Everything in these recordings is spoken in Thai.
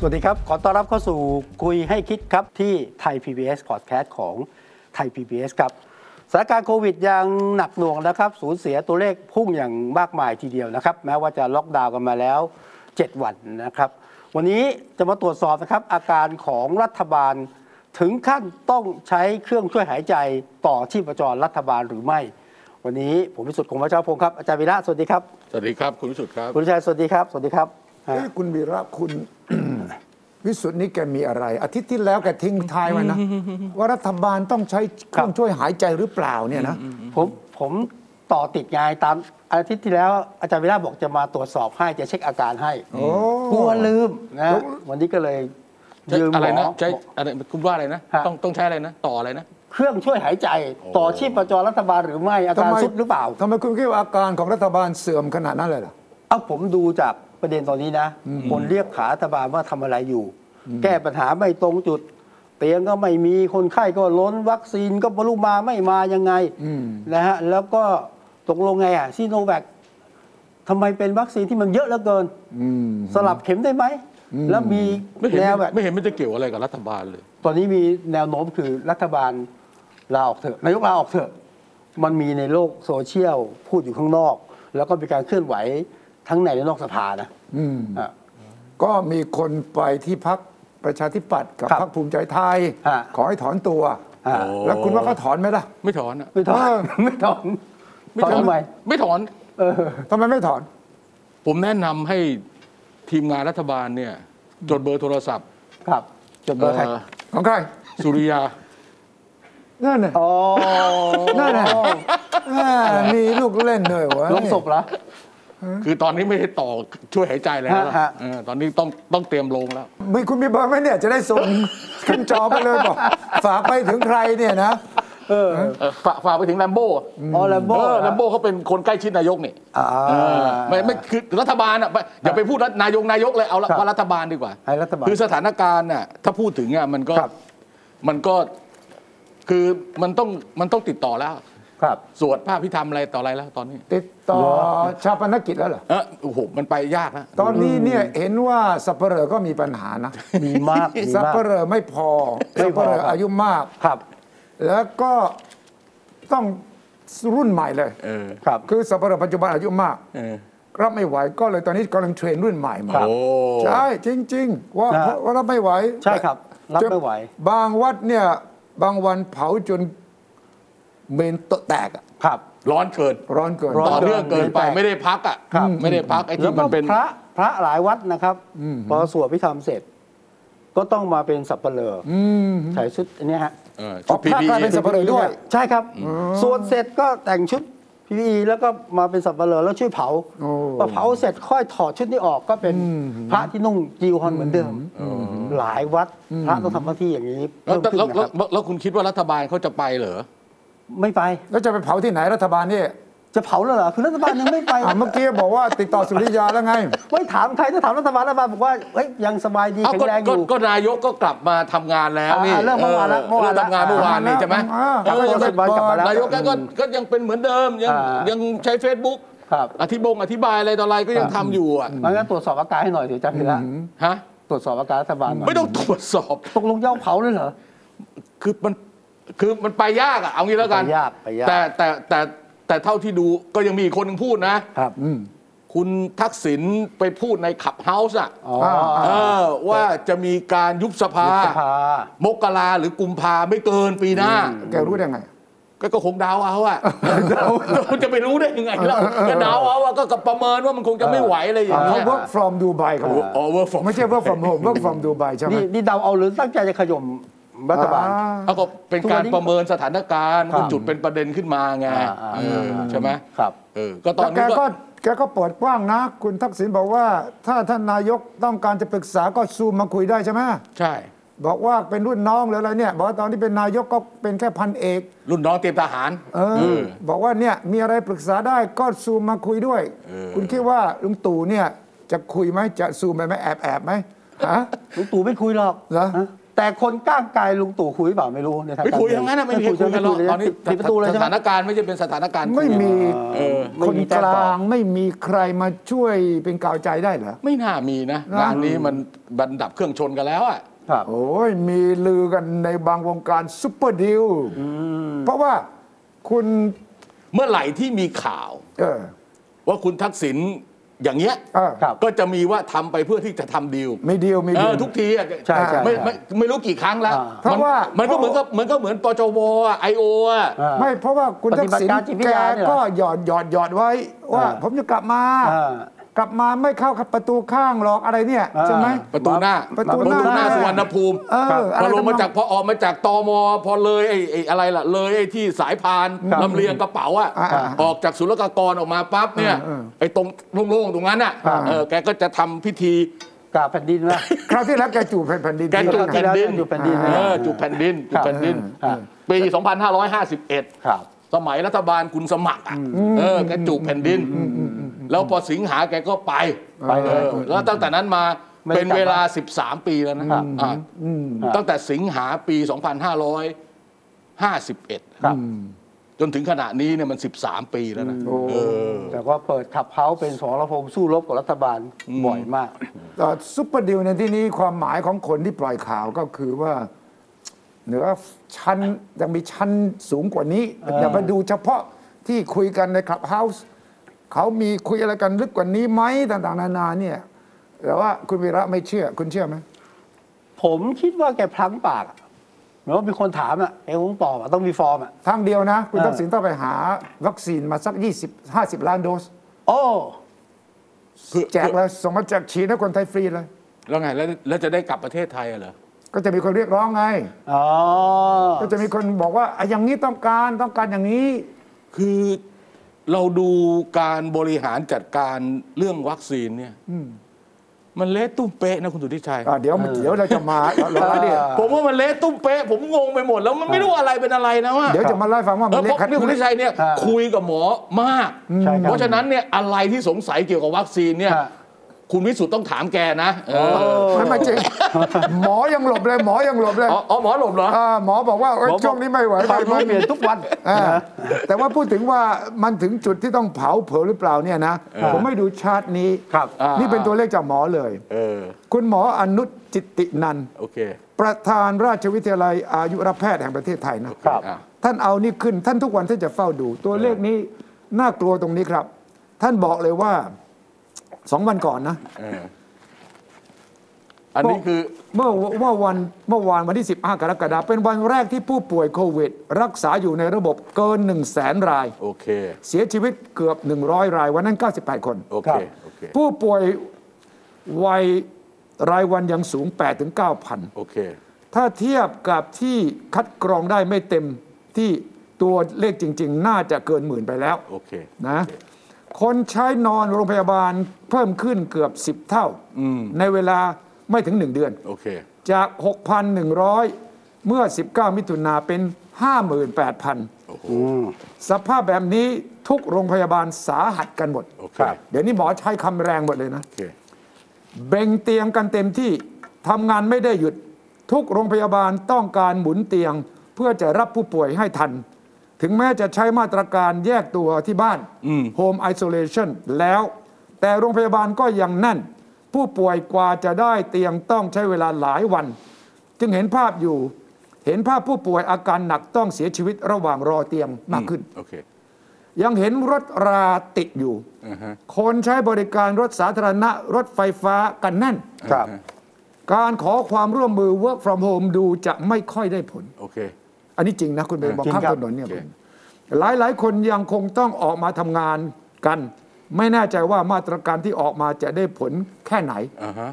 สวัสดีครับ ขอต้อนรับเข้าสู่คุยให้คิดครับที่ไทย PBS Podcast ของไทย PBS ครับสถานการณ์โควิดยังหนักหน่วงนะครับสูญเสียตัวเลขพุ่งอย่างมากมายทีเดียวนะครับ แม้ว่าจะล็อกดาวน์กันมาแล้ว 7 วันนะครับ วันนี้จะมาตรวจสอบนะครับ อาการของรัฐบาลถึงขั้นต้องใช้เครื่องช่วยหายใจต่อชีพจรรัฐบาลหรือไม่ วันนี้ผมวิสุทธิ์คงวัชรพงศ์ครับอาจารย์วีระสวัสดีครับสวัสดีครับคุณวิสุทธ์ครับคุณชัยสวัสดีครับสวัสดีครับฮะเอ้ยคุณวีระคุณ วิสุทธ์นี่แกมีอะไร อาทิตย์ที่แล้วแกทิ้งท้ายไว้นะ ว่ารัฐบาลต้องใช้เครื่องช่วยหายใจหรือเปล่าเนี่ยนะผมผมต่อติดไงตามอาทิตย์ที่แล้วอาจารย์วิระบอกจะมาตรวจสอบให้จะเช็คอาการให้โอ้กลัวลืมนะวันนี้ก็เลยยืมหอะไรมนะอใช้อะไรคุณว่าอะไรนะฮะต้องต้องใช้อะไรนะ ต่ออะไรนะเครื่องช่วยหายใจต่อชีพจรรัฐบาลหรือไม่อาการสุดหรือเปล่าทำไมคุณคิดว่าอาการของรัฐบาลเสื่อมขนาดนั้นเลยล่ะเอาผมดูจาก ประเด็นตอนนี้นะ คนเรียกขารัฐบาลว่าทำอะไรอยู่ แก้ปัญหาไม่ตรงจุด เตียงก็ไม่มีคนไข้ก็ล้นวัคซีนก็บรรลุมาไม่มายังไงอืมนะฮะแล้วก็ตกลงไงอะซีโนแวคทำไมเป็นวัคซีนที่มันเยอะเหลือเกินอืมสลับเข็มได้ไหมอืมแล้วมีไม่เห็นแนวแบบไม่เห็นมันจะเกี่ยวอะไรกับรัฐบาลเลย ตอนนี้มีแนวโน้มคือรัฐบาลลาออกเถอะนายกลาออกเถอะ มันมีในโลกโซเชียลพูดอยู่ข้างนอก แล้วก็มีการเคลื่อนไหว ทั้งในและนอกสภานะอืมอะ ก็มีคนไปที่พักประชาธิปัตย์กับครับพักภูมิใจไทย ฮะ ขอให้ถอนตัว อะโอ้ แล้วคุณว่าเขาถอนไหมล่ะ ไม่ถอนอะไม่ถอนเออไม่ถอนไม่ถอนทำไมไม่ถอน เออ ทำไมไม่ถอน ผมแนะนำให้ทีมงานรัฐบาลเนี่ย จดเบอร์โทรศัพท์ครับจดเบอร์ใครเอ่อของใครสุริยา นั่นน่ะอ๋อนั่นน่ะอ่ามีลูกเล่นด้วยวะลงศพเหรอ คือตอนนี้ไม่ได้ต่อช่วยหายใจแล้วฮะฮะ เออตอนนี้ต้องต้องเตรียมลงแล้ว มีคุณมีเบอร์ไหมเนี่ย จะได้ส่งขึ้นจอไปเลยบอก ฝากไปถึงใครเนี่ยนะ เออ เออฝากฝากไปถึงแลมโบ้อ๋อแลมโบ้เออแลมโบ้เขาเป็นคนใกล้ชิดนายกนี่อ่า เออไม่ไม่คือรัฐบาลอะไม่อย่าไปพูดนายกนายกเลยเอาละครับว่ารัฐบาลดีกว่าให้รัฐบาลคือสถานการณ์น่ะถ้าพูดถึงอะมันก็ครับ มันก็คือมันต้องมันต้องติดต่อแล้ว ครับ สวดพระพิธรรมอะไรต่ออะไรแล้วตอนนี้ ติดต่อเหรอชาปนกิจแล้วเหรอเออโอ้โหมันไปยากนะตอนนี้เนี่ยเห็นว่าสับเปลือก็มีปัญหานะมีมากมีสับมาก เปลือไม่พอไม่สับพอเปลือครับอายุมาก ครับ แล้วก็ต้องรุ่นใหม่เลยเออครับ คือสับเปลือปัจจุบันอายุมาก เออ รับไม่ไหวก็เลยตอนนี้กำลังเทรนรุ่นใหม่มาครับโอ้ ใช่จริง ๆ ว่านะเพราะว่ารับไม่ไหวใช่ครับรับไม่ไหวบางวัดเนี่ยบางวันเผาจน เมนโตะแตกอะครับ ร้อนเกินร้อนเกิน ร้ ต่อเนื่องเกินไปเกินไปไม่ได้พักอะครับ ไม่ได้พักไอ้แล้วที่ก็มันเป็น พระพระหลายวัดนะครับอืม พอสวดพิธรรมเสร็จ ก็ต้องมาเป็นสับเปลออืม ใส่ชุดอันเนี้ยฮะเอออ๋อพระกลายเป็นสับปะเลอด้วย ใช่ครับสวดเสร็จก็แต่งชุด PPE แล้วก็มาเป็นสับเปลอแล้วช่วยเผาโอ้ พอเผาเสร็จค่อยถอดชุดนี้ออกก็เป็นอืมพระที่นุ่งจีวรเหมือนเดิมหลายวัดพระต้องทำหน้าที่อย่างนี้แล้วเพิ่มขึ้นแล้วนะคแล้วรับแล้วแล้วคุณคิดว่ารัฐบาลเขาจะไปเหรอ ไม่ไป แล้วจะไปเผาที่ไหนรัฐบาลเนี่ยจะเผาแล้วเหรอคือรัฐบาลยังไม่ไป อะเมื่อกี้บอกว่าติดต่อสุริยาแล้วไง ไม่ถามใครถ้าถามรัฐบาลรัฐบาลบอกว่าเฮ้ยยังสบายดีเอาแข็งก็แรงอก็ยู่ ก็นายกก็กลับมาทำงานแล้วนี่อ่าเริ่มเมื่อวานแล้วเมื่อวานแล้วริ่ทำงานเมื่อวานนี่ใช่ไหมอ่า เออก็ยังไม่กลับมาแล้วนายกแกก็ก็ยังเป็นเหมือนเดิมยังอ่ายัยังใช้ Facebook ครับ อธิบงอธิบายอะไรต่ออะไรก็ยังทำอยู่อะงั้นตรวจสอบอาการให้หน่อยสิจ้าพีระฮะตรวจสอบอาการรัฐบาลหน่อยไม่ต้องตรวจสอบตตกลงจะเอาเผาเลยเหรอ คือมัน คือมันไปยากอะเอางี้แล้วกันไปยากไปยาก แต่แต่แต่แต่เท่าที่ดูก็ยังมีอีกคนหนึ่งพูดนะ ครับอืมคุณทักษิณไปพูดในขับเฮาส์อะอ๋อเออว่าจะมีการยุบสภายุบสภามกราหรือกุมภาไม่เกินปีหน้า แกรู้ได้ไง ก็ก็คงเดาเอาอะจะไปรู้ได้ยังไงเล่าก็เดาเอาอะก็ก็ประเมินว่ามันคงจะไม่ไหวอะไรอย่างเขา เงี้ย work from Dubai เขาโอ้ work from ไม่ใช่ work from home work from Dubai ใช่ไหม นี่นี่เดาเอาหรือตั้งใจจะขย่ม รัฐบาลอ่เขาก็เป็นการประเมินสถานการณ์ครับจุดเป็นประเด็นขึ้นมาไงอ่าอ่าเออใช่ไหมครับ เออก็ตอแล้นวแกนี้ก็ก็แกก็เปิดกว้างนะ คุณทักษิณบอกว่า ถ้าท่านนายกต้องการจะปรึกษาก็ซูมมาคุยได้ใช่ไหมใช่ บอกว่าเป็นรุ่นน้องหรืออะไรเนี่ย บอกว่าตอนที่เป็นนายกก็เป็นแค่พันเอกรุ่นน้องเตรียมทหาร เออบอกว่าเนี่ยมีอะไรปรึกษาได้ก็ซูมมาคุยด้วยคุณคิดว่าลุงตู่เนี่ยจะคุยไหมจะซูมไปไหมแอบแอบไหมฮะ ลุงตู่ไม่คุยหรอกเหรอฮะ แต่คนก้างกายลุงตู่คุยเปล่าไม่รู้ในทางไม่คุยทั้งนั้นนะไม่มีใครคุยกันหรอกตอนนี้ปิดประตูเลยสใช่ไหมถานการณ์ไม่ใช่เป็นสถานการณ์ไม่มีเออไม่คนมีกแต้มต่อลางไม่มีใครมาช่วยเป็นกาวใจได้เหรอไม่น่ามีนะนะงานนี้มันบันดับเครื่องชนกันแล้วอะครับโอ้ยมีลือกันในบางวงการซุปเปอร์ดิวเพราะว่าคุณเมื่อไหร่ที่มีข่าวเออว่าคุณทักษิณ อย่างเงี้ยเออครับ ก็จะมีว่าทำไปเพื่อที่จะทำดีลไม่ดีลไม่เอดีล อทุกทีอะใช่ใช่ไม่ไม่ไม่รู้กี่ครั้งแล้วอ่า เพราะว่า มันก็เหมือนกับเหมือนก็เหมือนปจวไอโออะ อ่า ไม่เพราะว่าคุณทักษิณปฏิบัติการจิตวิทแกยาเนี่ยเหรอก็หยอดหยอดหยอดไว้ว่า อ่าผมจะกลับมา อ่า กลับมาไม่เข้าประตูข้างหรอกอะไรเนี่ยอ่าใช่ไหมประตูหน้าประตูหน้าหน้าสุวรรณภูมิเออพอะไรอลงมาทำนองจากพอออกมาจากตมพอเลยไอ้ไอ้อะไรล่ะเลยไอ้ที่สายพานครับลำเลียงกระเป๋าอะอ่าอ่าออกจากศุลกากรออกมาปั๊บเนี่ยอ่าอ่าไอ้ตรงโล่งๆตรงนั้นอะอ่าเออแกก็จะทำพิธีกราบแผ่นดินว่าคราวที่แล้วแกจูบแผ่นดินแกจูบแผ่นดินจูบแผ่นดินเออจูบแผ่นดินจูบแผ่นดินครับปี 2551 ครับ สมัยรัฐบาลคุณสมัครอะเออแกจูบแผ่นดิน แล้วพอสิงหาแกก็ไปไปเลยออแล้วตั้งแต่นั้นมาไม่ได้เป็นเวลา 13 ปีแล้วนะครับอ่าอืมตั้งแต่สิงหาปี 2551 ครับ จนถึงขณะนี้เนี่ยมัน 13 ปีแล้วนะโอ้ เออ แต่ว่าเปิด Clubhouse เป็นสรพงษ์สู้รบกับรัฐบาลบ่อยมาก เอ่อ super deal ในที่นี้ความหมายของคนที่ปล่อยข่าวก็คือว่า เหนือชั้นยังมีชั้นสูงกว่านี้ อย่าไปดูเฉพาะที่คุยกันใน Clubhouse เขามีคุยอะไรกันลึกกว่านี้ไหมต่างๆ นานาเนี่ยแต่ว่าคุณวีระไม่เชื่อ คุณเชื่อไหมผมคิดว่าแกพลั้งปากอะเหมือนว่ามีคนถามอะไอ้คงตอบอะต้องมีฟอร์มอะทางเดียวนะ คุณเออทักษิณต้องไปหาวัคซีนมาสัก 20 50 ล้านโดส โอ้แจกเลยส่งมาจากฉีดให้คนไทยฟรีเลย แล้วไงแล้วแล้วจะได้กลับประเทศไทยอะเหรอก็จะมีคนเรียกร้องไงอ๋อก็จะมีคนบอกว่าอะอย่างนี้ต้องการต้องการอย่างนี้ คือ เราดูการบริหารจัดการเรื่องวัคซีนเนี่ยมันเละตุ้มเป๊ะนะคุณสุทธิชัย อะเดี๋ยวเดี๋ยวเราจะมาเราเราเนี่ยผมว่ามันเละตุ้มเป๊ะผมงงไปหมดแล้วมันไม่รู้อะไรเป็นอะไรนะว่าเดี๋ยวจะมาเล่าให้ฟังว่าเอมัอนเพเรียราะกคัดนี่คุณทิชัยเนี่ยอ่าคุยกับหมอมาก ใช่ครับเพราะฉะนั้นเนี่ยอะไรที่สงสัยเกี่ยวกับวัคซีนเนี่ย ฮะ คุณวิสุทธ์ต้องถามแกนะเออไม่ไม่จริงหมอยังหลบเลย หมอยังหลบเลยอ๋ออ๋อหมอหลบเหรอ อ่าหมอบอกว่าเอ้ยหมอบอก ช่วงนี้ไม่ไหวความไม่รู้ไหวเปลี่ยนทุกวัน อ่าแต่ว่าพูดถึงว่ามันถึงจุดที่ต้องเผาเผลอหรือเปล่าเนี่ยนะ ผมไม่ดูชาร์ตนี้ครับ อ่านี่ นี่เป็นตัวเลขจากหมอเลย เออ คุณหมออนุจิตตินันท์โอเคประธานราชวิทยาลัยอายุรแพทย์แห่งประเทศไทยนะ ครับ อะ ท่านเอานี่ขึ้นท่านทุกวันท่านจะเฝ้าดู ตัวเลขนี้น่ากลัวตรงนี้ครับ ท่านบอกเลยว่า สองวันก่อนนะ เอออันนี้คือ เมื่อเมื่อวันเมื่อวานวันที่ 15 กรกฎาคมเป็นวันแรกที่ผู้ป่วยโควิด รักษาอยู่ในระบบเกิน 1 0 0 0 0แสนราย โอเค เสียชีวิตเกือบ 100 ราย วันนั้น 98 คน โอคเครับโอเค ผู้ป่วยวัยรายวันยังสูง 8 ถึง 9,000 โอเค ถ้าเทียบกับที่คัดกรองได้ไม่เต็มที่ตัวเลขจริง ๆ น่าจะเกินหมื่นไปแล้วโอเคนะค นใช้นอนโรงพยาบาลเพิ่มขึ้นเกือบ 10 เท่าอืมในเวลาไม่ถึง 1 เดือน โอเค จาก 6,100 เมื่อ 19 มิถุนาเป็น 58,000โอ้โหอืมสภาพแบบนี้ทุกโรงพยาบาลสาหัสกันหมด โอเคครับเดี๋ยวนี้หมอใช้คำแรงหมดเลยนะ โอเคเบ่งเตียงกันเต็มที่ทำงานไม่ได้หยุด ทุกโรงพยาบาลต้องการหมุนเตียงเพื่อจะรับผู้ป่วยให้ทัน ถึงแม้จะใช้มาตรการแยกตัวที่บ้านอืม Home Isolation แล้ว แต่โรงพยาบาลก็ยังแน่น ผู้ป่วยกว่าจะได้เตียงต้องใช้เวลาหลายวัน จึงเห็นภาพอยู่ เห็นภาพผู้ป่วยอาการหนักต้องเสียชีวิตระหว่างรอเตียงมากขึ้นโอเคยังเห็นรถราติดอยู่อ่าฮะคนใช้บริการรถสาธารณะรถไฟฟ้ากันแน่นครับอ่าฮะการขอความร่วมมือ work from home ดูจะไม่ค่อยได้ผลโอเค อันนี้จริงนะคุณเบนบอกจริงข้างครับถนนเนี่ยโอเคหลายหลายๆคนยังคงต้องออกมาทำงานกัน ไม่แน่ใจว่ามาตรการที่ออกมาจะได้ผลแค่ไหนอ่าฮะ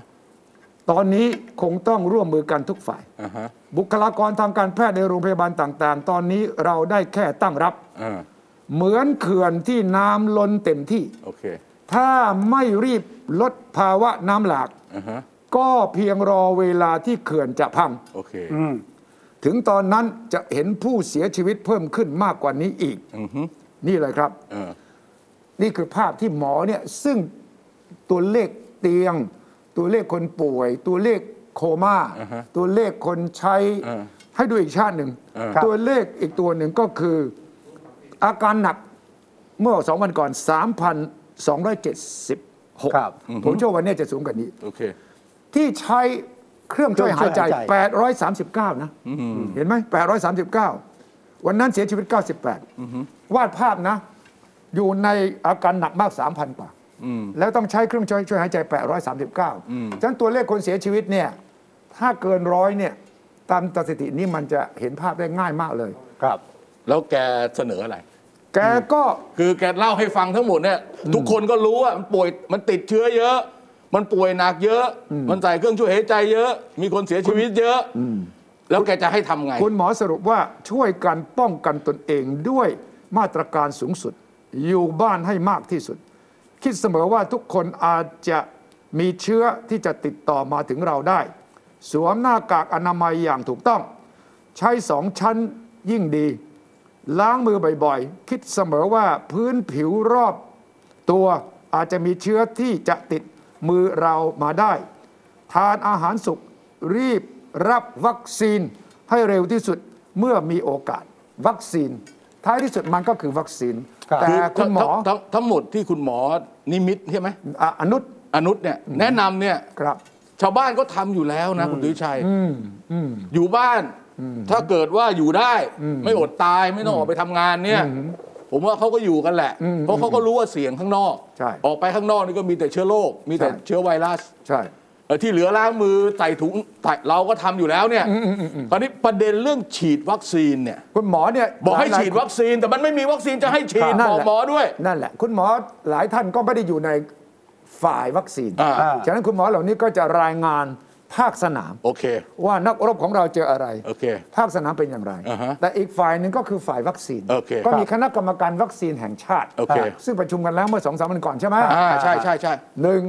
ตอนนี้คงต้องร่วมมือกันทุกฝ่ายอ่าฮะบุคลากรทางการแพทย์ในโรงพยาบาลต่างๆ ตอนนี้เราได้แค่ตั้งรับอ่าเหมือนเขื่อนที่น้ำล้นเต็มที่โอเคถ้าไม่รีบลดภาวะน้ำหลากอ่าฮะก็เพียงรอเวลาที่เขื่อนจะพังโอเคอืม ถึงตอนนั้นจะเห็นผู้เสียชีวิตเพิ่มขึ้นมากกว่านี้อีก อือฮึนี่เลยครับ เออ นี่คือภาพที่หมอเนี่ยซึ่งตัวเลขเตียง ตัวเลขคนป่วย ตัวเลขโคม่า อ่าฮะตัวเลขคนใช้อ่าให้ดูอีกชาติหนึ่ง อ่า ตัวเลขอีกตัวหนึ่งก็คืออาการหนักเมื่อสองวันก่อน 3,276 ครับ ผมเชื่อวันนี้จะสูงกว่านี้ โอเค ที่ใช้ เครื่องช่วยหายใจเครื่องช่วยหายใจ 839 นะ เห็นไหม 839 วันนั้นเสียชีวิต 98 วาดภาพนะ อยู่ในอาการหนักมาก 3,000กว่าอืมแล้วต้องใช้เครื่องช่วยช่วยหายใจ 839 ฉะนั้นตัวเลขคนเสียชีวิตเนี่ย ถ้าเกินร้อยเนี่ย ตามสถิตินี้มันจะเห็นภาพได้ง่ายมากเลย ครับ แล้วแกเสนออะไร แกก็ คือแกเล่าให้ฟังทั้งหมดเนี่ย ทุกคนก็รู้ว่ามันป่วย มันติดเชื้อเยอะ มันป่วยหนักเยอะ มันใส่เครื่องช่วยหายใจเยอะ มีคนเสียชีวิตเยอะ แล้วแกจะให้ทำไง คุณหมอสรุปว่าช่วยกันป้องกันตนเองด้วยมาตรการสูงสุด อยู่บ้านให้มากที่สุด คิดเสมอว่าทุกคนอาจจะมีเชื้อที่จะติดต่อมาถึงเราได้ สวมหน้ากากอนามัยอย่างถูกต้อง ใช้สองชั้นยิ่งดี ล้างมือบ่อยๆ คิดเสมอว่าพื้นผิวรอบตัวอาจจะมีเชื้อที่จะติด มือเรามาได้ ทานอาหารสุกรีบรับวัคซีนให้เร็วที่สุดเมื่อมีโอกาสวัคซีน ท้ายที่สุดมันก็คือวัคซีนครับแต่คุณหมอทั้งทั้งทั้งหมดที่คุณหมอนิมิตใช่ไหมอะอนุษอนุษเนี่ยแนะนำเนี่ยครับชาวบ้านก็ทำอยู่แล้วนะคุณตุ้ยชัยอยู่บ้าน ถ้าเกิดว่าอยู่ได้ ไม่อดตายไม่ต้องออกไปทำงานเนี่ย ผมว่าเขาก็อยู่กันแหละ เพราะเขาก็รู้ว่าเสี่ยงข้างนอก ใช่ออกไปข้างนอกนี่ก็มีแต่เชื้อโรคมีแต่ใช่ เชื้อไวรัสใช่ เออที่เหลือล้างมือใส่ถุงใส่เราก็ทำอยู่แล้วเนี่ยคราวนี้ประเด็นเรื่องฉีดวัคซีนเนี่ย คุณหมอเนี่ยบอกให้ลายๆฉีดวัคซีน แต่มันไม่มีวัคซีนจะให้ฉีดนั่นบอกแหละหมอด้วยนั่นแหละ คุณหมอหลายท่านก็ไม่ได้อยู่ในฝ่ายวัคซีน อ่าอ่าฉะนั้นคุณหมอเหล่านี้ก็จะรายงาน ภาคสนาม โอเค ว่านักรบของเราเจออะไร โอเค ภาคสนามเป็นอย่างไร อ่าฮะแต่อีกฝ่ายหนึ่งก็คือฝ่ายวัคซีน โอเคก็มีคณะกรรมการวัคซีนแห่งชาติ โอเค ซึ่งประชุมกันแล้วเมื่อสองสามวันก่อนใช่ไหมอ่าใช่ใช่ใช่หนึ่ง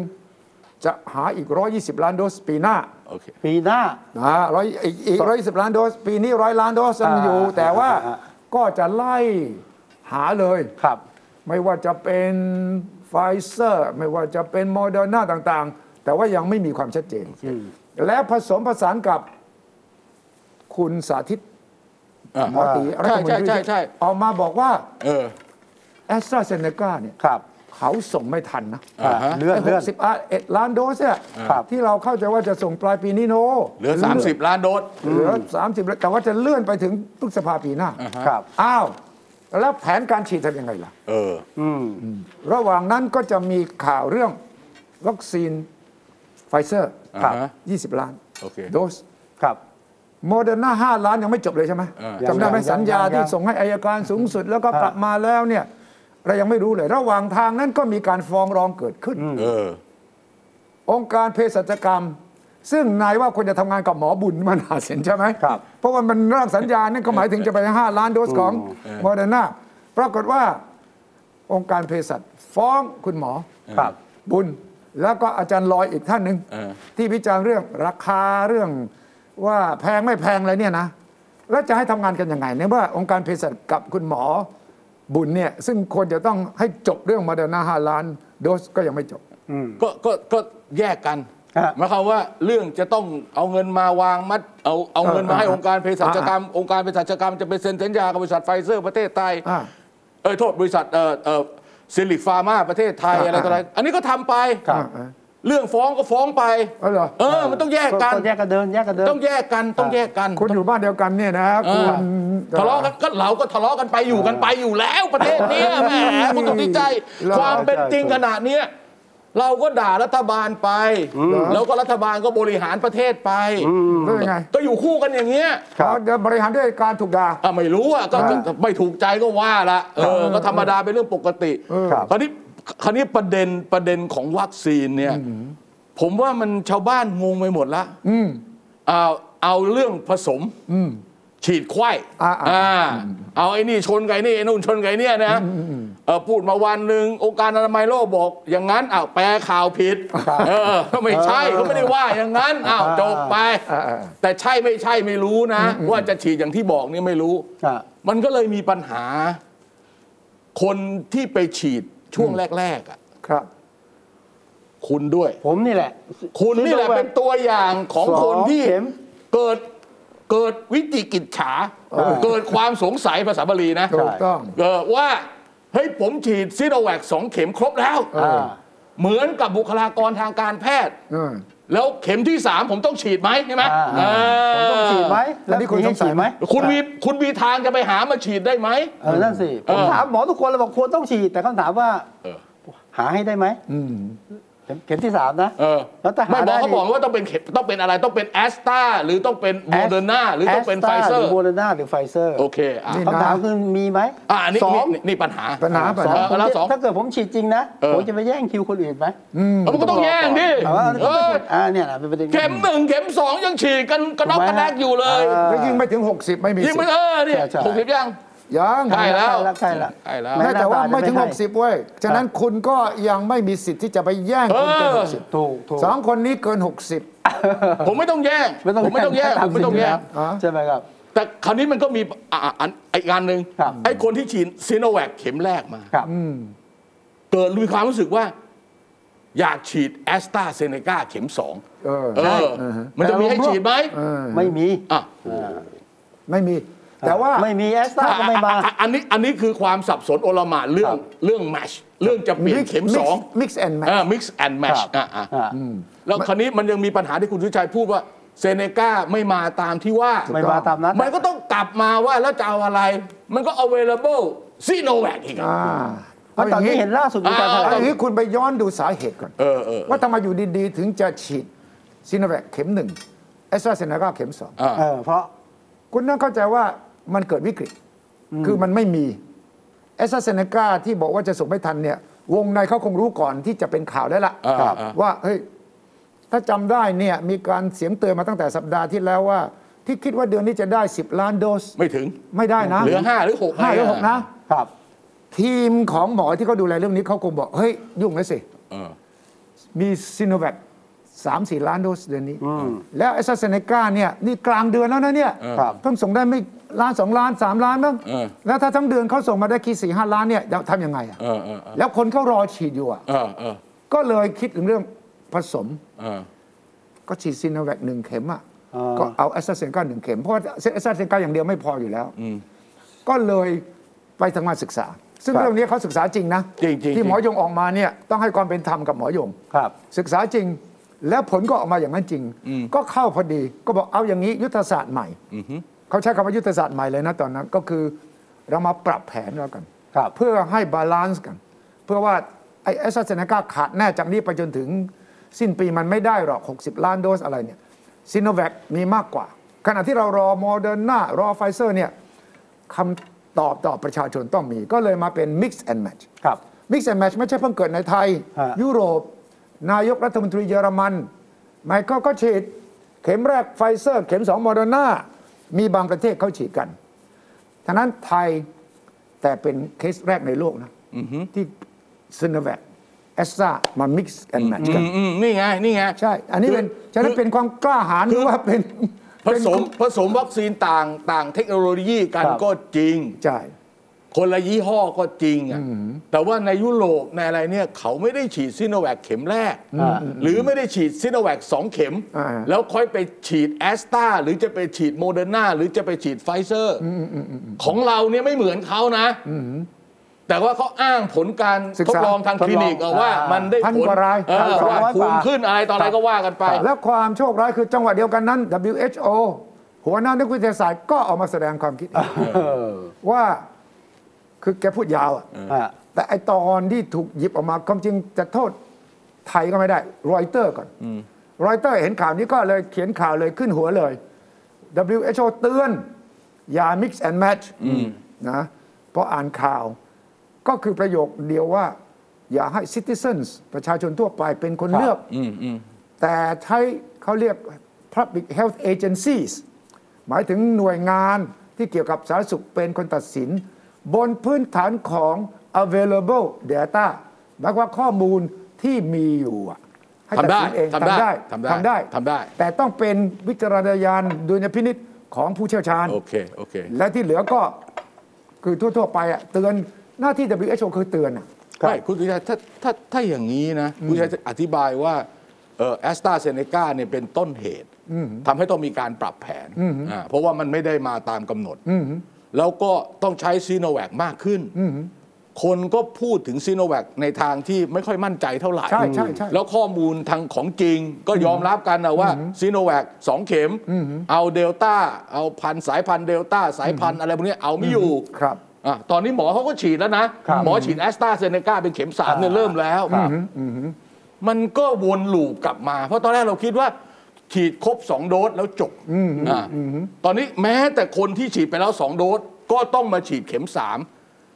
จะหาอีก 120 ล้านโดสปีหน้าโอเค ปีหน้า นะร้อยอีกอีกร้อยสิบล้านโดส ปีนี้ร้อยล้านโดสยังอยู่ อ่าแต่ว่าอ่า ก็จะไล่หาเลย ครับ ไม่ว่าจะเป็นไฟเซอร์ ไม่ว่าจะเป็นโมเดอร์นาต่างๆ แต่ว่ายังไม่มีความชัดเจนอืม และผสมผสานกับคุณสาธิตอ่าหมอตีรัฐมนตรีใช่ใช่ใช่ ออกมาบอกว่าเออแอสตราเซเนกาเนี่ย ครับเขาส่งไม่ทันนะอ่าฮะ เลื่อนเลื่อนสิบเอ็ดล้านโดสเนี่ยครับ ที่เราเข้าใจว่าจะส่งปลายปีนี้โนเหลือ 30 ล้านโดส เหลือสามสิบแต่ว่าจะเลื่อนไปถึงพฤษภาปีหน้าครับ อ้าว แล้วแผนการฉีดทำยังไงล่ะ เออ อืม ระหว่างนั้นก็จะมีข่าวเรื่องวัคซีนไฟเซอร์ ครับอ่าฮะ20ล้านโอเคโดสครับโมเดอร์นา5ล้านยังไม่จบเลยใช่ไหมอ่าจำได้ไหมยังยังสัญญายังที่ส่งให้อายการสูงสุดแล้วก็อ่ากลับมาแล้วเนี่ย เรายังไม่รู้เลย ระหว่างทางนั้นก็มีการฟ้องร้องเกิดขึ้นเออองค์การเภสัชกรรม ซึ่งนายว่าควรจะทำงานกับหมอบุญมันหาเสียนใช่ไหมครับเพราะว่ามันร่างสัญญานั่นก็หมายถึงจะไป5ล้านโดสของอืมโมเดอร์นาปรากฏว่าองค์การเภสัชฟ้องคุณหมอครับ บุญ แล้วก็อาจารย์ลอยอีกท่านหนึ่งเออที่วิจารณ์เรื่องราคาเรื่องว่าแพงไม่แพงอะไรเนี่ยนะแล้วจะให้ทำงานกันยังไงเนี่ยว่าองค์การเภสัชกับคุณหมอบุญเนี่ยซึ่งควรจะต้องให้จบเรื่องโมเดอร์นาห้าล้านโดสก็ยังไม่จบอืมก็ก็ก็แยกกันฮะหมายความว่าเรื่องจะต้องเอาเงินมาวางมัดเอาเอาเงินมาให้อ่าองค์การเภสัชกรรม องค์การเภสัชกรรมจะไปเซ็นสัญญากับบริษัทไฟเซอร์ประเทศไทยอ่าเออโทษบริษัทเออเออ Zuellig Pharma ประเทศไทยอ่าอะไรต่ออะไรอันนี้ก็ทำไป ครับอ่าเรื่องฟ้องก็ฟ้องไป เอาเหรอเออ มันต้องแยกกันแยกกันเดินแยกกันเดิน ต้องแยกกันต้องแยกกัน คนอยู่บ้านเดียวกันเนี่ยนะเอคุอณทะเลาะกันก็เราก็ทะเลาะกันไปอยู่กันไปอยู่แล้วประเทศเนี้ยแหมคุณต้องดีใจเหรอความเป็นจริงขนาดเนี้ย เราก็ด่ารัฐบาลไป แล้วก็รัฐบาลก็บริหารประเทศไปแล้วยังไงก็อยู่คู่กันอย่างเงี้ยครับเขาจะบริหารด้วยการถูกด่าอะไม่รู้อะก็ก็ไม่ถูกใจก็ว่าละเออก็ธรรมดาเป็นเรื่องปกติครับคราวนี้คราวนี้ประเด็นประเด็นของวัคซีนเนี่ยผมว่ามันชาวบ้านงงไปหมดละอืมเอาเอาเรื่องผสมอืม ฉีดไข้อ่าๆอ่า เอาไอ้นี่ชนไก่นี่ไอ้นู่นชนไก่เนี่ยนะเออพูดมาวันหนึ่งองค์การอนามัยโลกบอก อย่างนั้นอ้าวแปลข่าวผิด เออไม่ใช่เขาไม่ได้ว่าอย่างนั้นอ้าวจบไป อ่าแต่ใช่ไม่ใช่ไม่รู้นะ ว่าจะฉีดอย่างที่บอกนี่ไม่รู้ อะมันก็เลยมีปัญหา คนที่ไปฉีดช่วงแรกๆอะครับ คุณด้วย ผมนี่แหละ คุณนี่แหละเป็นตัวอย่างของสองคนที่เข็ม เกิด เกิดวิจิกิจฉา เกิดความสงสัยภาษาบาลีนะถูกต้องเกิดว่าเฮ้ยผมฉีดซิโนแวคสองเข็มครบแล้วอ่าเหมือนกับบุคลากรทางการแพทย์อืมแล้วเข็มที่สามผมต้องฉีดไหมใช่ไหมอ่าเผมต้องฉีดไหมแล้วนี่คุณมีให้สงสัยฉีดไหมคุณมีคุณมีทางจะไปหามาฉีดได้ไหมเออนั่นสิผมเออถามหมอทุกคนเลยบอกควรต้องฉีดแต่คำถามว่าเออหาให้ได้ไหมอืม เข็มเข็มที่สามนะเออแล้วถ้าหาไม่บได้อกเขานี่บอกว่าต้องเป็นเข็มต้องเป็นอะไรต้องเป็นแอสตราหรือต้องเป็นโมเดอร์นาหรือต้องเป็นไฟเซอหรืร์โมเดอร์นาหรือไฟเซอร์โอเคอะนี่ คำถามคือมีไหมอะอันนี้สองนี่นี่ปัญหา ปัญหาปัญสองหาเออแล้วสองถ้าเกิดผมฉีดจริงนะเออ ผมจะไปแย่งคิวคนอื่นไหมเอามันก็ต้องแย่งดิแต่ว่าเอออ่าเนี่ยนะเป็นประเด็น เข็มหนึ่งเข็มสองยังฉีดกันกระนอกกระแนกอยู่เลยเออแล้วยิ่งไม่ถึง 60 ไม่มียิ่งสิไม่ทธิ์ เออเนี่ยใช่ใช่ หกสิบยัง ยังใช่แล้วใช่แล้วใช่แล้วแม้แม้แต่ว่าไม่ถึงหน้าตาจะไม่ให้60เว้ย ฉะนั้นคุณก็ยังไม่มีสิทธิ์ที่จะไปแย่งคนเกินเออ 60ถูกถูก สองคนนี้เกิน 60 ผมไม่ต้องแย่งไม่ต้องผมไม่ต้องแย่งผมไม่ต้องแย่ง อะ ใช่ไหมครับ แต่คราวนี้มันก็มีอะอะอันอีกอันหนึ่งครับ ไอ้คนที่ฉีดซีโนแวคเข็มแรกมา ครับ เกิดมีความรู้สึกว่า อยากฉีดแอสตราเซเนกาเข็มสองเออ เออ มันจะมีให้ฉีดไหมเออไม่มี อะ ไม่มี แต่ว่าไม่มีแอสตราก็ไม่มาอะอะอันนี้อันนี้คือความสับสนโอลหมานเรื่องครับเรื่องแมชเรื่องจะเปลี่ยนเข็มสอง mix and match เออ mix and match ครับอะอะอ่าแล้วคราวนี้มันยังมีปัญหาที่คุณสุชัยพูดว่าเซเนกาไม่มาตามที่ว่าไม่มาตามนั้น มันก็ต้องกลับมาว่าแล้วจะเอาอะไร มันก็ available ซีโนแวคอีกอะอ่าเพราะตอนที่เห็นล่าสุดมีการแถลเอางอย่างนี้คุณไปย้อนดูสาเหตุก่อนเออเออว่าทำไมอยู่ดีๆ ถึงจะฉีดซีโนแวคเข็มหนึ่งแอสตราเซเนกาเข็มสองอะเออเพราะคุณต้องเข้าใจว่า มันเกิดวิกฤต คือมันไม่มีแอสตราเซเนกาที่บอกว่าจะส่งไม่ทันเนี่ยวงในเขาคงรู้ก่อนที่จะเป็นข่าวได้ละอ่าอ่าว่าเฮ้ยถ้าจำได้เนี่ยมีการเสียงเตือนมาตั้งแต่สัปดาห์ที่แล้วว่า ที่คิดว่าเดือนนี้จะได้ 10 ล้านโดส ไม่ถึงไม่ได้นะ เหลือห้าหรือหกห้าหรือหกนะ ครับ ทีมของหมอที่เขาดูแลเรื่องนี้เขาคงบอก เฮ้ย ยุ่งแล้วสิเออมีซีโนแวคสามสี่ล้านโดสเดือนนี้ แล้วแอสตราเซเนกาเนี่ย นี่กลางเดือนแล้วนะเนี่ยครับเพิ่งส่งได้ไม่ ล้านสองล้านสามล้านมั้งเออ แล้วถ้าทั้งเดือนเขาส่งมาได้กี่สี่ห้าล้านเนี่ยจะทำยังไงอะเออเออเออแล้วคนเขารอฉีดอยู่อะเออเออก็เลยคิดถึงเรื่องผสม เออ ก็ฉีดซีโนแวคหนึ่งเข็มอะอ่า ก็เอาแอสตราเซเนกาหนึ่งเข็ม เพราะว่าแอสตราเซเนกาอย่างเดียวไม่พออยู่แล้วอืมก็เลยไปทำงานศึกษา ซึ่งครับเรื่องนี้เขาศึกษาจริงนะจริงๆจริง ที่หมอยงออกมาเนี่ยต้องให้ความเป็นธรรมกับหมอยง ครับ ศึกษาจริงแล้วผลก็ออกมาอย่างนั้นจริง ก็เข้าพอดีก็บอกเอาอย่างนี้ยุทธศาสตร์ใหม่อือฮึ เขาใช้คำว่ายุทธศาสตร์ใหม่เลยนะตอนนั้น ก็คือเรามาปรับแผนแล้วกันครับเพื่อให้ balance กัน เพื่อว่าไอ้แอสตราเซเนกาขาดแน่จากนี้ไปจนถึงสิ้นปีมันไม่ได้หรอก 60 ล้านโดสอะไรเนี่ยซีโนแวคมีมากกว่า ขณะที่เรารอโมเดอร์นารอไฟเซอร์เนี่ยคำตอบต่อประชาชนต้องมี ก็เลยมาเป็น mix and match ครับ mix and match ไม่ใช่เพิ่งเกิดในไทยฮะยุโรป นายกรัฐมนตรีเยอรมันแมร์เคิลก็ฉีด เข็มแรกไฟเซอร์ เข็มสองโมเดอร์นา มีบางประเทศเขาฉีดกันท่านั้นไทยแต่เป็นเคสแรกในโลกนะที่ซิโนแวคแอสตรามา mix and match กันอืมอืมนี่ไง นี่ไง ใช่ อันนี้เป็นฉะนั้นเป็นความกล้าหาญหรือว่าเป็นผเป็นสมผสมวัคซีนต่างต่างเทคโนโลยีกันครับก็จริง ใช่ คนละยี่ห้อก็จริงอะแต่ว่าในยุโรปในอะไรเนี่ยเขาไม่ได้ฉีดซิโนแวคเข็มแรกอ่าหรือไม่ได้ฉีดซิโนแวคสองเข็มอ่าแล้วค่อยไปฉีดแอสตราหรือจะไปฉีดโมเดอร์นาหรือจะไปฉีดไฟเซอร์ของเราเนี่ยไม่เหมือนเขานะแต่ว่าเขาอ้างผลการศึกทดษาลองทางคลินิกอะว่ามันได้พันผลกว่ารายเออพันกว่าว่าร้อยภูกว่ามิขึ้นอะไรต่ออะไรก็ว่ากันไป แล้วความโชคร้ายคือจังหวะเดียวกันนั้น WHO หัวหน้านักวิทยาศาสตร์ก็ออกมาแสดงความคิดเห็นเออว่า คือแกพูดยาวอะอะแต่ไอตอนที่ถูกหยิบออกมาความจริงจะโทษไทยก็ไม่ได้รอยเตอร์ก่อนรอยเตอร์เห็นข่าวนี้ก็เลยเขียนข่าวเลยขึ้นหัวเลย WHO เตือน อย่า mix and match นะเพราะอ่านข่าวก็คือประโยคเดียวว่า อย่าให้ citizens ประชาชนทั่วไปเป็นคนเลือกแต่ใช้เขาเรียก public health agencies หมายถึงหน่วยงานที่เกี่ยวกับสาธารณสุขเป็นคนตัดสิน บนพื้นฐานของ available data หมายความว่าข้อมูลที่มีอยู่อะให้ตัดสินเองทำได้ทำทำได้ได้ทำได้ แต่ต้องเป็นวิจารณญาณดุลยพินิษของผู้เชี่ยวชาญโอเคโอเคและที่เหลือก็คือทั่ว ๆ ไปอะเตือนหน้าที่ WHO คือเตือนอะครับไม่คุณสุชัยถ้าถ้าถ้าอย่างนี้นะคุณสุชัยจะอธิบายว่าเออแอสตราเซเนกาเนี่ยเป็นต้นเหตุทำให้ต้องมีการปรับแผนอ่าเพราะว่ามันไม่ได้มาตามกำหนด แล้วก็ต้องใช้ซีโนแวคมากขึ้น คนก็พูดถึงซีโนแวคในทางที่ไม่ค่อยมั่นใจเท่าไหร่ใช่ใช่ใช่แล้วข้อมูลทางของจริงก็ยอมรับกันนะว่าซีโนแวคสองเข็ม เอาเดลต้า เอาพันธุ์สายพันธุ์เดลต้าสายพันธุ์อะไรพวกนี้เอาไม่อยู่ครับอะตอนนี้หมอเขาก็ฉีดแล้วนะครับหมอฉีดแอสตราเซเนกาเป็นเข็มสามเนี่ยอ่าเริ่มแล้วครับมันก็วน loop กลับมา เพราะตอนแรกเราคิดว่า ฉีดครบสองโดสแล้วจบอ่าตอนนี้แม้แต่คนที่ฉีดไปแล้วสองโดสก็ต้องมาฉีดเข็มสาม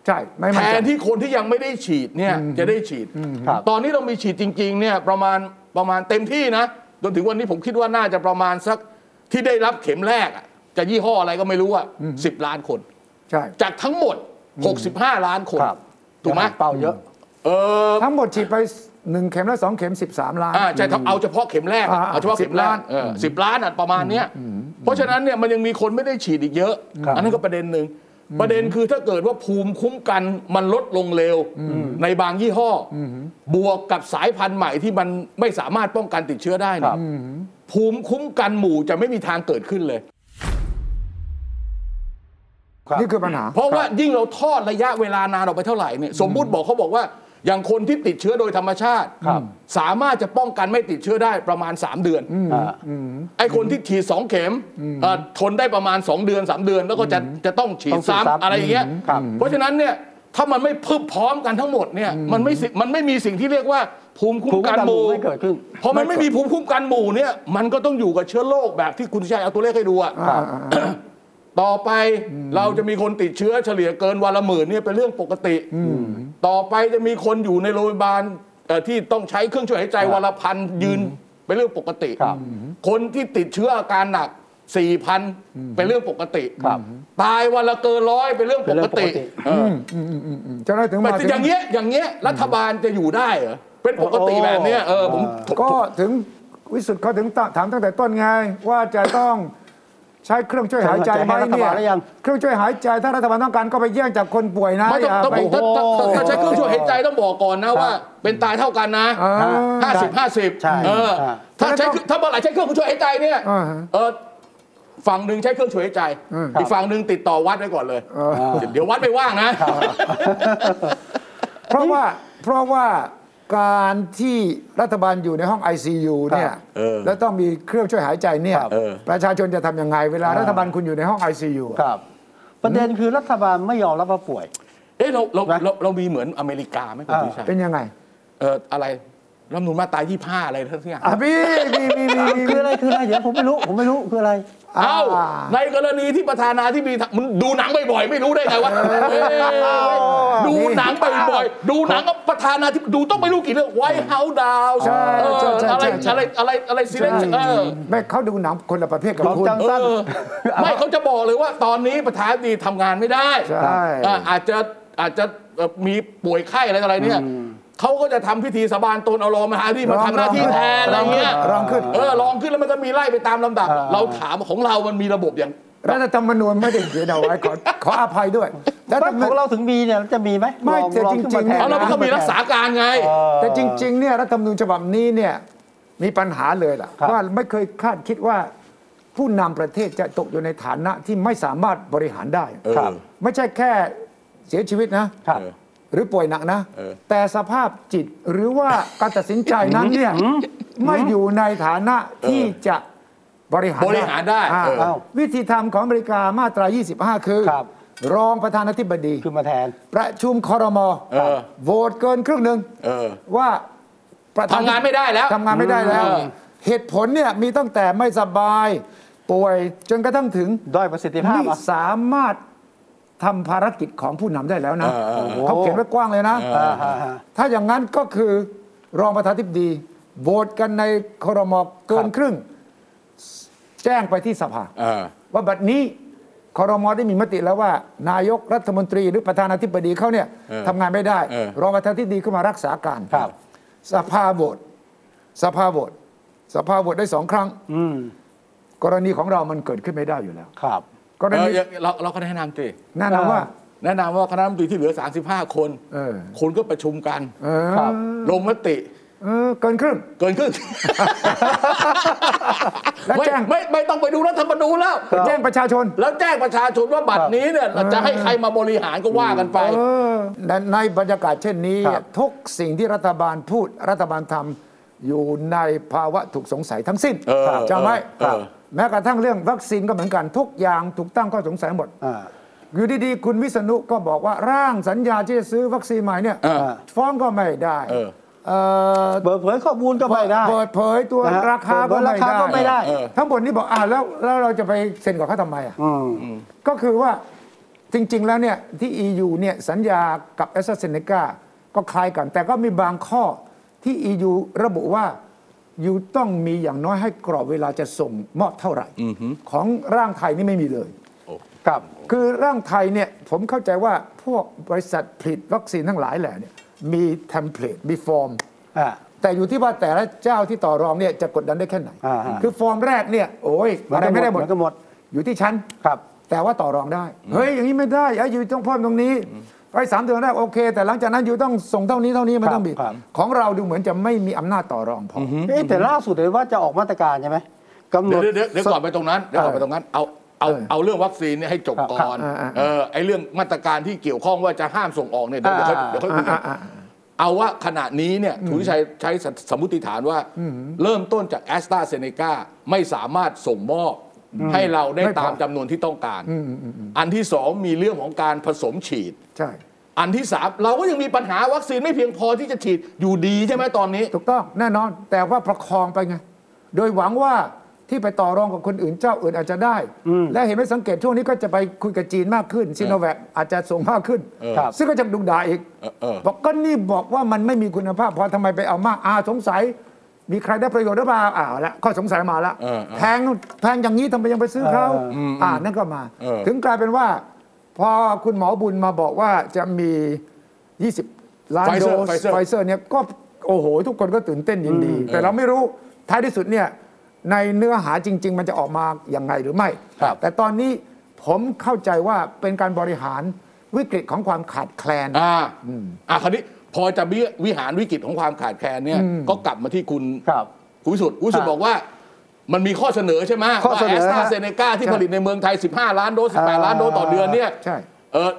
ใช่ ไม่แทมั่นใจ นที่คนที่ยังไม่ได้ฉีดเนี่ยจะได้ฉีด ครับ ตอนนี้เรามีฉีดจริงๆเนี่ยประมาณประมาณเต็มที่นะจนถึงวันนี้ผมคิดว่าน่าจะประมาณสักที่ได้รับเข็มแรกอะจะยี่ห้ออะไรก็ไม่รู้อะสิบล้านคน ใช่จากทั้งหมด 65 ล้านคน ครับถูกไหมเป้าเยอะ เออทั้งหมดฉีดไป หนึ่งเข็มและสองเข็ม 13 ล้าน อ่าใช่ครับเอาเฉพาะเข็มแรกอะอ่าเอาเฉพาะเข็มแร10ล้ากนเออสิบล้านอะประมาณเนี้ยเพราะฉะนั้นเนี่ยมันยังมีคนไม่ได้ฉีดอีกเยอะ ครับอันนั้นก็ประเด็นหนึ่งประเด็นคือถ้าเกิดว่าภูมิคุ้มกันมันลดลงเร็วในบางยี่ห้ออบวกกับสายพันธุ์ใหม่ที่มันไม่สามารถป้องกันติดเชื้อได้คเนี่รัยบ ภูมิคุ้มกันหมู่จะไม่มีทางเกิดขึ้นเลย ครับ นี่คือปัญหา เพราะว่ายิ่งเราทอดระยะเวลานานออกไปเท่าไหร่เนี่ยสมมุติบอกเขาบอกว่า อย่างคนที่ติดเชื้อโดยธรรมชาติ ครับ สามารถจะป้องกันไม่ติดเชื้อได้ประมาณ 3 เดือน อ่า ไอ้คนที่ฉีดสองเข็มเอ่อทนได้ประมาณ 2 เดือน 3 เดือน แล้วก็จะจะต้องฉีต้ดองฉีดซ้ำซ้ำอะไรอย่างเงี้ยครับ เพราะฉะนั้นเนี่ยถ้ามันไม่พึบพร้อมกันทั้งหมดเนี่ยมันไม่สิมันไม่มีสิ่งที่เรียกว่าภูมิคุ้ภูมมิกันกันหหมู่มู่ไม่เกิดขึ้น พอมันไม่มีภูมิคุ้มกันหมู่เนี่ยมันก็ต้องอยู่กับเชื้อโรคแบบที่คุณชัยเอาตัวเลขให้ดูอะครับ ต่อไปเราจะมีคนติดเชื้อเฉลี่ยเกินวันละหมื่นเนี่ยเป็นเรื่องปกติ ต่อไปจะมีคนอยู่ในโรงพยาบาลเอ่อที่ต้องใช้เครื่องช่วยหายใจวันละพันยืนเป็นเรื่องปกติครับคนที่ติดเชื้ออาการหนัก4,000เป็นเรื่องปกติครับตายวันละเกินร้อยเป็นเรื่องปกติเป็นเรื่องปกติเออเจ้าหน้าที่ถึงแต่มาถึงอย่างเงี้ยอย่างเงี้ยรัฐบาลจะอยู่ได้เหรอเป็นปกติแบบเนี้ยเออผมก็ถึงวิสุทธ์เขาถึงถามตั้งแต่ต้นไงว่าจะต้อง ใช้เครื่องช่วยหายใจไหมให้รัฐเนี่บายลหรือยังเครื่องช่วยหายใจถ้ารัฐบาลต้องการก็ไปแย่งจากคนป่วยนะไม่ต้องอย่าต้องไปถ้าถ้าถ้าถ้าใช้เครื่องช่วยหายใจต้องบอกก่อนนะว่า เป็นตายเท่ากันนะอ่าห้าสิบห้าสิบใช่เออใช่ถ้าใช้ถ้าเมื่อไหร่ใช้เครื่องช่วยหายใจเนี่ยอ่าฮะเออฝั่งหนึ่งใช้เครื่องช่วยหายใจอืมอีกฝั่งหนึ่งติดต่อวัดไว้ก่อนเลย เดี๋ยววัดไม่ว่างนะ เพราะว่าเพราะว่า การที่รัฐบาลอยู่ในห้อง ICU เนี่ยเออแล้วต้องมีเครื่องช่วยหายใจเนี่ยครับเออ ประชาชนจะทำยังไง เวลาอ่ารัฐบาลคุณอยู่ในห้อง ICU อะ ครับ ประเด็นคือรัฐบาลไม่ยอมรับว่าป่วย เอ๊ะเราเรานะเราเรามีเหมือนอเมริกาไหมคุณอ่าพิชัยเป็นยังไงเอออะไรรัฐธรรมนูญมาตรายี่ห้าอะไรทั้งอย่างอะมีมีมีมีมีคืออะไรคืออะไรเดี๋ยวผมไม่รู้ผมไม่รู้คืออะไร เอ้าในกรณีที่ประธานาธิบดีมึงดูหนังบ่อยๆไม่รู้ได้ไงวะเอ้ยดูหนังบ่อยๆดูหนังกับประธานาธิบดีดูต้องไม่รู้กี่เรื่อง White House Down ใช่ใช่ใช่อะไรใช่ อะไรอะไรอะไรซีเรนเออไม่เขาดูหนังคนละประเภทกับของคุณจังสั้นเออไม่เขาจะบอกเลยว่าตอนนี้ประธานาธิบดีทำงานไม่ได้ใช่ อะอาจจะอาจจะเอ่อมีป่วยไข้อะไรต่ออะไรเนี่ย เขาก็จะทำพิธีสาบานตนเอารองมหาที่มาทำหน้าที่แทนอะไรเงี้ยรองขึ้น เออลองขึ้นแล้วมันก็มีไล่ไปตามลำดับ อ่า เราถามของเรามันมีระบบอย่างรัฐธรรมนูญไม่ได้เขียนเอาไว้ขอขออภัยด้วยรัฐธรรมขนูองญเราถึงมีเนี่ยจะมีไหมไม่ลองแต่ลองจริงๆขึ้นมาแทน เอาเราก็มีรักษาการไงเออแต่จริงๆเนี่ยรัฐธรรมนูญฉบับนี้เนี่ยมีปัญหาเลยล่ะครับ ว่าไม่เคยคาดคิดว่าผู้นำประเทศจะตกอยู่ในฐานะที่ไม่สามารถบริหารได้เออครับ ไม่ใช่แค่เสียชีวิตนะครับ เออ หรือป่วยหนักนะเออแต่สภาพจิตหรือว่าการตัดสินใจนั้นเนี่ยไม่อยู่ในฐานะที่จะบริหารบริหารได้อ่าเออเอ้าวิธีทำของอเมริกามาตรา 25 คือครับรองประธานาธิบดีขึ้นมาแทน ประชุมคอรมอเออโหวตเกินครึ่งหนึ่งเออว่าประธทำงานไม่ได้แล้วทำงานไม่ได้แล้วเออเหตุผลเนี่ยมีตั้งแต่ไม่สบายป่วยจนกระทั่งถึงด้อยประสิทธิภาพไม่อะสามารถ ทำภารกิจของผู้นำได้แล้วนะเออเออเออเขาเขียนไว้กว้างเลยนะเอออ่าฮะฮะถ้าอย่างนั้นก็คือรองประธานาธิบดีโหวตกันในครมเกินครับครึ่ง แจ้งไปที่สภาเออว่าบัดนี้คอรมอได้มีมติแล้วว่า นายกรัฐมนตรีหรือประธานาธิบดีเขาเนี่ยเออทำงานไม่ได้เออรองประธานาธิบดีขึ้นมารักษาการครับสภาโหวตสภาโหวตสภาโหวตได้สองครั้งอืมกรณีของเรามันเกิดขึ้นไม่ได้อยู่แล้วครับ กรเอณีอเราเราก็แนะนำสิแนะนำว่า แนะนำว่าคณะรัฐมนตรีที่เหลือ 35 คนเออ คนก็ประชุมกันเออครับ ลงมติ เออเกินครึ่ง เกินครึ่งแล้วไม่แจ้ง ไม่ไม่ต้องไปดูรัฐธรรมนูญแล้วแจ้งประชาชน แล้วแจ้งประชาชนว่าบัตรนี้เนี่ยจะให้ใครมาบริหารก็ว่ากันไป เออในในบรรยากาศเช่นนี้ ครับ ทุกสิ่งที่รัฐบาลพูดรัฐบาลทำอยู่ในภาวะถูกสงสัยทั้งสิ้นเออจำไว้เออ แม้กระทั่งเรื่องวัคซีนก็เหมือนกันทุกอย่างถูกตั้งข้อสงสัยหมดอ่าอยู่ดีๆ คุณวิษณุก็บอกว่าร่างสัญญาที่จะซื้อวัคซีนใหม่เนี่ยเออฟ้องก็ไม่ได้เออเอ่อเปิดเผยข้อมูลก็ไม่ได้เปิดเผยตัวนะฮะราคาเปิก็ดเผยราคาก็ไม่ได้เออทั้งหมดนี้บอกอ่าแล้วแล้วเราจะไปเซ็นกับเขาทำไมอะอืมก็คือว่าจริง ๆ แล้วเนี่ยที่ EU เนี่ยสัญญากับ a s t r a z เซ e c a ก็คล้ายกัน แต่ก็มีบางข้อที่ EU ระบุว่า อยู่ต้องมีอย่างน้อยให้กรอบเวลาจะส่งมอบเท่าไหร่ ของร่างไทยนี่ไม่มีเลยครับคือร่างไทยเนี่ยผมเข้าใจว่าพวกบริษัทผลิตวัคซีนทั้งหลายแหละเนี่ยมี template มีฟอร์มอ่าแต่อยู่ที่ว่าแต่ละเจ้าที่ต่อรองเนี่ยจะกดดันได้แค่ไหนอ่าฮะคือฟอร์มแรกเนี่ยโอ้ยเหมือนอะไรกันหมดไม่ได้หมดเหมือนกันหมดอยู่ที่ชั้นครับ แต่ว่าต่อรองได้ เฮ้ยอย่างนี้ไม่ได้ไอ้ you ต้องเพิ่มตรงนี้ ไอ้สามเดือนแรกโอเค แต่หลังจากนั้น you ต้องส่งเท่านี้เท่านี้มันต้องบีบครับ ของเราดูเหมือนจะไม่มีอำนาจต่อรองพออเอ๊ะแต่ล่าสุดเลยว่าจะออกมาตรการใช่ไหมกำหนเดี๋ยวด เดี๋ยวเดี๋ยวก่อนไปตรงนั้นเดี๋ยวก่อนไปตรงนั้นเอาเอาเออเอาเรื่องวัคซีนเนี่ยให้จบครับก่อนครับอ่าๆเออไอเรื่องมาตรการที่เกี่ยวข้องว่าจะห้ามส่งออกเนี่ยเดี๋ยวเดี๋ยวค่อยอ่า เดี๋ยวค่อยคุยกัน อ่า เอาว่าขณะนี้เนี่ยทุนชัยใช้สมมติฐานว่า เริ่มต้นจากแอสตราเซเนกาไม่สามารถส่งมอบ ให้เราได้ไม่พอตามจำนวนที่ต้องการ อันที่สองมีเรื่องของการผสมฉีด ใช่ อันที่สามเราก็ยังมีปัญหาวัคซีนไม่เพียงพอที่จะฉีดอยู่ดีใช่ไหมตอนนี้ ถูกต้องแน่นอน แต่ว่าประคองไปไง โดยหวังว่าที่ไปต่อรองกับคนอื่นเจ้าอื่นอาจจะได้ และเห็นไหมสังเกตช่วงนี้ก็จะไปคุยกับจีนมากขึ้นซีโนแวคอาจจะส่งมากขึ้นครับซึ่งก็จะดุด่าอีกเออเออบอกก็นี่บอกว่ามันไม่มีคุณภาพพอทำไมไปเอามากอาสงสัย มีใครได้ประโยชน์หรือเปล่าอ้าวแล้วข้อสงสัยมาแล้วเออเออแพงแพงอย่างนี้ทำไมยังไปซื้อเขาเอออ่านั่นก็มา เออ ถึงกลายเป็นว่า พอคุณหมอบุญมาบอกว่าจะมี 20 ล้านโด Pfizer ส Pfizer ไฟเซอร์เนี่ยก็โอ้โห ทุกคนก็ตื่นเต้นยินดี แต่เราไม่รู้ท้ายที่สุดเนี่ยในเนื้อหาจริง ๆ มันจะออกมาอย่างไงหรือไม่ ครับ แต่ตอนนี้ผมเข้าใจว่าเป็นการบริหารวิกฤตของความขาดแคลน อ่าอ่าคราวนี้ พอจะวิวิหารวิกฤตของความขาดแคลนเนี่ยก็กลับมาที่คุณครับคุณวิสุทธิ์คุณวิสุทธิ์ครับบอกว่ามันมีข้อเสนอใช่ไหมข้อเสนอแอสตราฮะเซเนกาที่ใช่ผลิตในเมืองไทย 15 ล้านโดส 18 ล้านโดสต่อเดือนเนี่ยใช่เออ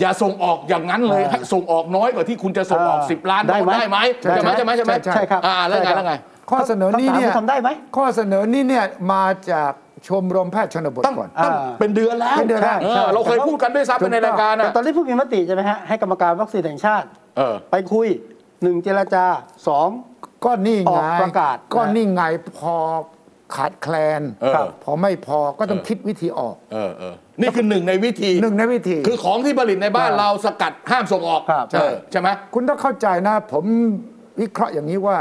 อย่าส่งออกอย่างนั้นเลยอ่าให้ส่งออกน้อยกว่าที่คุณจะส่งออกอ่า10 ล้านโดได้สไหมได้ไหมใช่ใช่ไหมใช่ไหมใช่ไหมใช่ใช่ครับอ่าแล้วไงใช่ครับแล้วไง ข้อเสนอนี้เนี่ยคำถามคือทำได้ไหมข้อเสนอนี้เนี่ยมาจากชมรมแพทย์ชนบทตั้งก่อนตั้งอ่าเป็นเดือนแล้วเป็นเดือนแล้วเออเราเคยพูดกันด้วยซ้ำไปในรายการแต่นะตอนนี้เพิ่งมีมติใช่ไหมฮะให้กรรมการวัคซีนแห่งชาติ เออ ไปคุยหนึ่งเจรจาสอง ก็นี่อไงอกประกาศก็นะนี่ไงพอขาดแคลนเออ พอไม่พอก็ต้องคิดวิธีออกเออเออนี่คือหนึ่งในวิธี หนึ่งในวิธี คือของที่ผลิตในบ้านเราสกัดห้ามส่งออกครับ เออใช่ไหม คุณต้องเข้าใจนะ ผมวิเคราะห์อย่างนี้ว่า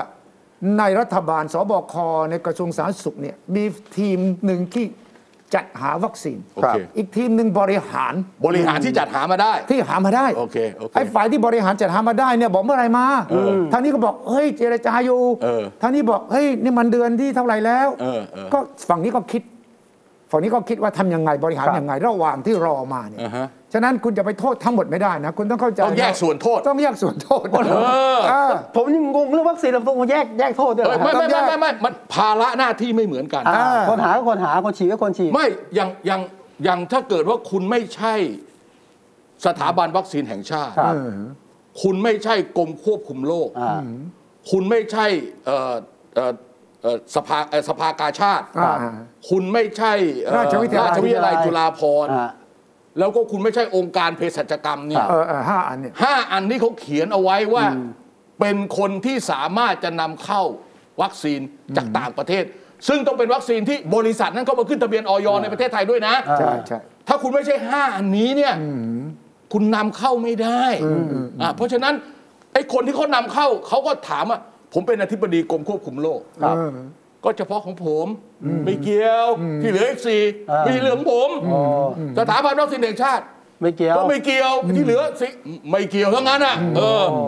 ในรัฐบาลสบคในกระทรวงสาธารณสุขเนี่ยมีทีมหนึ่งที่ จัดหาวัคซีน โอเค อีกทีมหนึ่งบริหารบริหารที่จัดหามาได้ ที่หามาได้โอเคโอเคไอ้ฝ่ายที่บริหารจัดหามาได้เนี่ยบอกเมื่อไหรมาทางนี้ก็บอกเฮ้ยเจรจาอยู่เออทางนี้บอกเฮ้ยนี่มันเดือนที่เท่าไหร่แล้วเออเออ ก็ฝั่งนี้ก็คิด ฝั่งนี้ก็คิดว่าทำยังไงบริหารครับยังไงระหว่างที่รอมาเนี่ย อ่าฮะ ฉะนั้นคุณจะไปโทษทั้งหมดไม่ได้นะ คุณต้องเข้าใจต้องแยกะส่วนโทษ ต้องแยกส่วนโทษอเออ ผมยังงงเรื่องวัคซีนเราต้องแยกแยกโทษด้วยเหรเอ้อยไม่ฮะไม่ไม่ไม่ไม่มันภาระหน้าที่ไม่เหมือนกันอ่าอ่าคนหาก็คนหาคนฉีดก็คนฉีด ไม่อย่างอย่างอย่างถ้าเกิดว่าคุณไม่ใช่สถาบันวัคซีนแห่งชาติ ครับ เออ คุณไม่ใช่กรมควบคุมโรคอ่า คุณไม่ใช่เอ่อเอ่อเอ่อสภาเอ่อสภากาชาติ อ่าคุณไม่ใช่เอ่อราชวิทยาลัยราชวิทยาลัยจุฬาภรณ์ อ่า แล้วก็คุณไม่ใช่องค์การเภสัชกรรมเนี่ยเออเออห้าอันเนี่ยห้าอันที่เขาเขียนเอาไว้ว่า เป็นคนที่สามารถจะนำเข้าวัคซีนจากต่างประเทศ ซึ่งต้องเป็นวัคซีนที่บริษัทนั้นเข้ามาขึ้นทะเบียนออยในประเทศไทยด้วยนะอ่าใช่ใช่ถ้าคุณไม่ใช่ห้าอันนี้เนี่ยคุณนำเข้าไม่ได้อะเพราะฉะนั้นไอ้คนที่เขานำเข้าเขาก็ถามว่าผมเป็นอธิบดีกรมควบคุมโรค ครับเออ ก็เฉพาะของผมไม่เกี่ยวที่เหลืออีกสี่อ่าไม่ใช่เรื่องของผมอ๋อสถาบันวัคซีนแห่งชาติไม่เกี่ยวก็ไม่เกี่ยวที่เหลือสิไม่เกี่ยวทั้งนั้นอะเออโอ้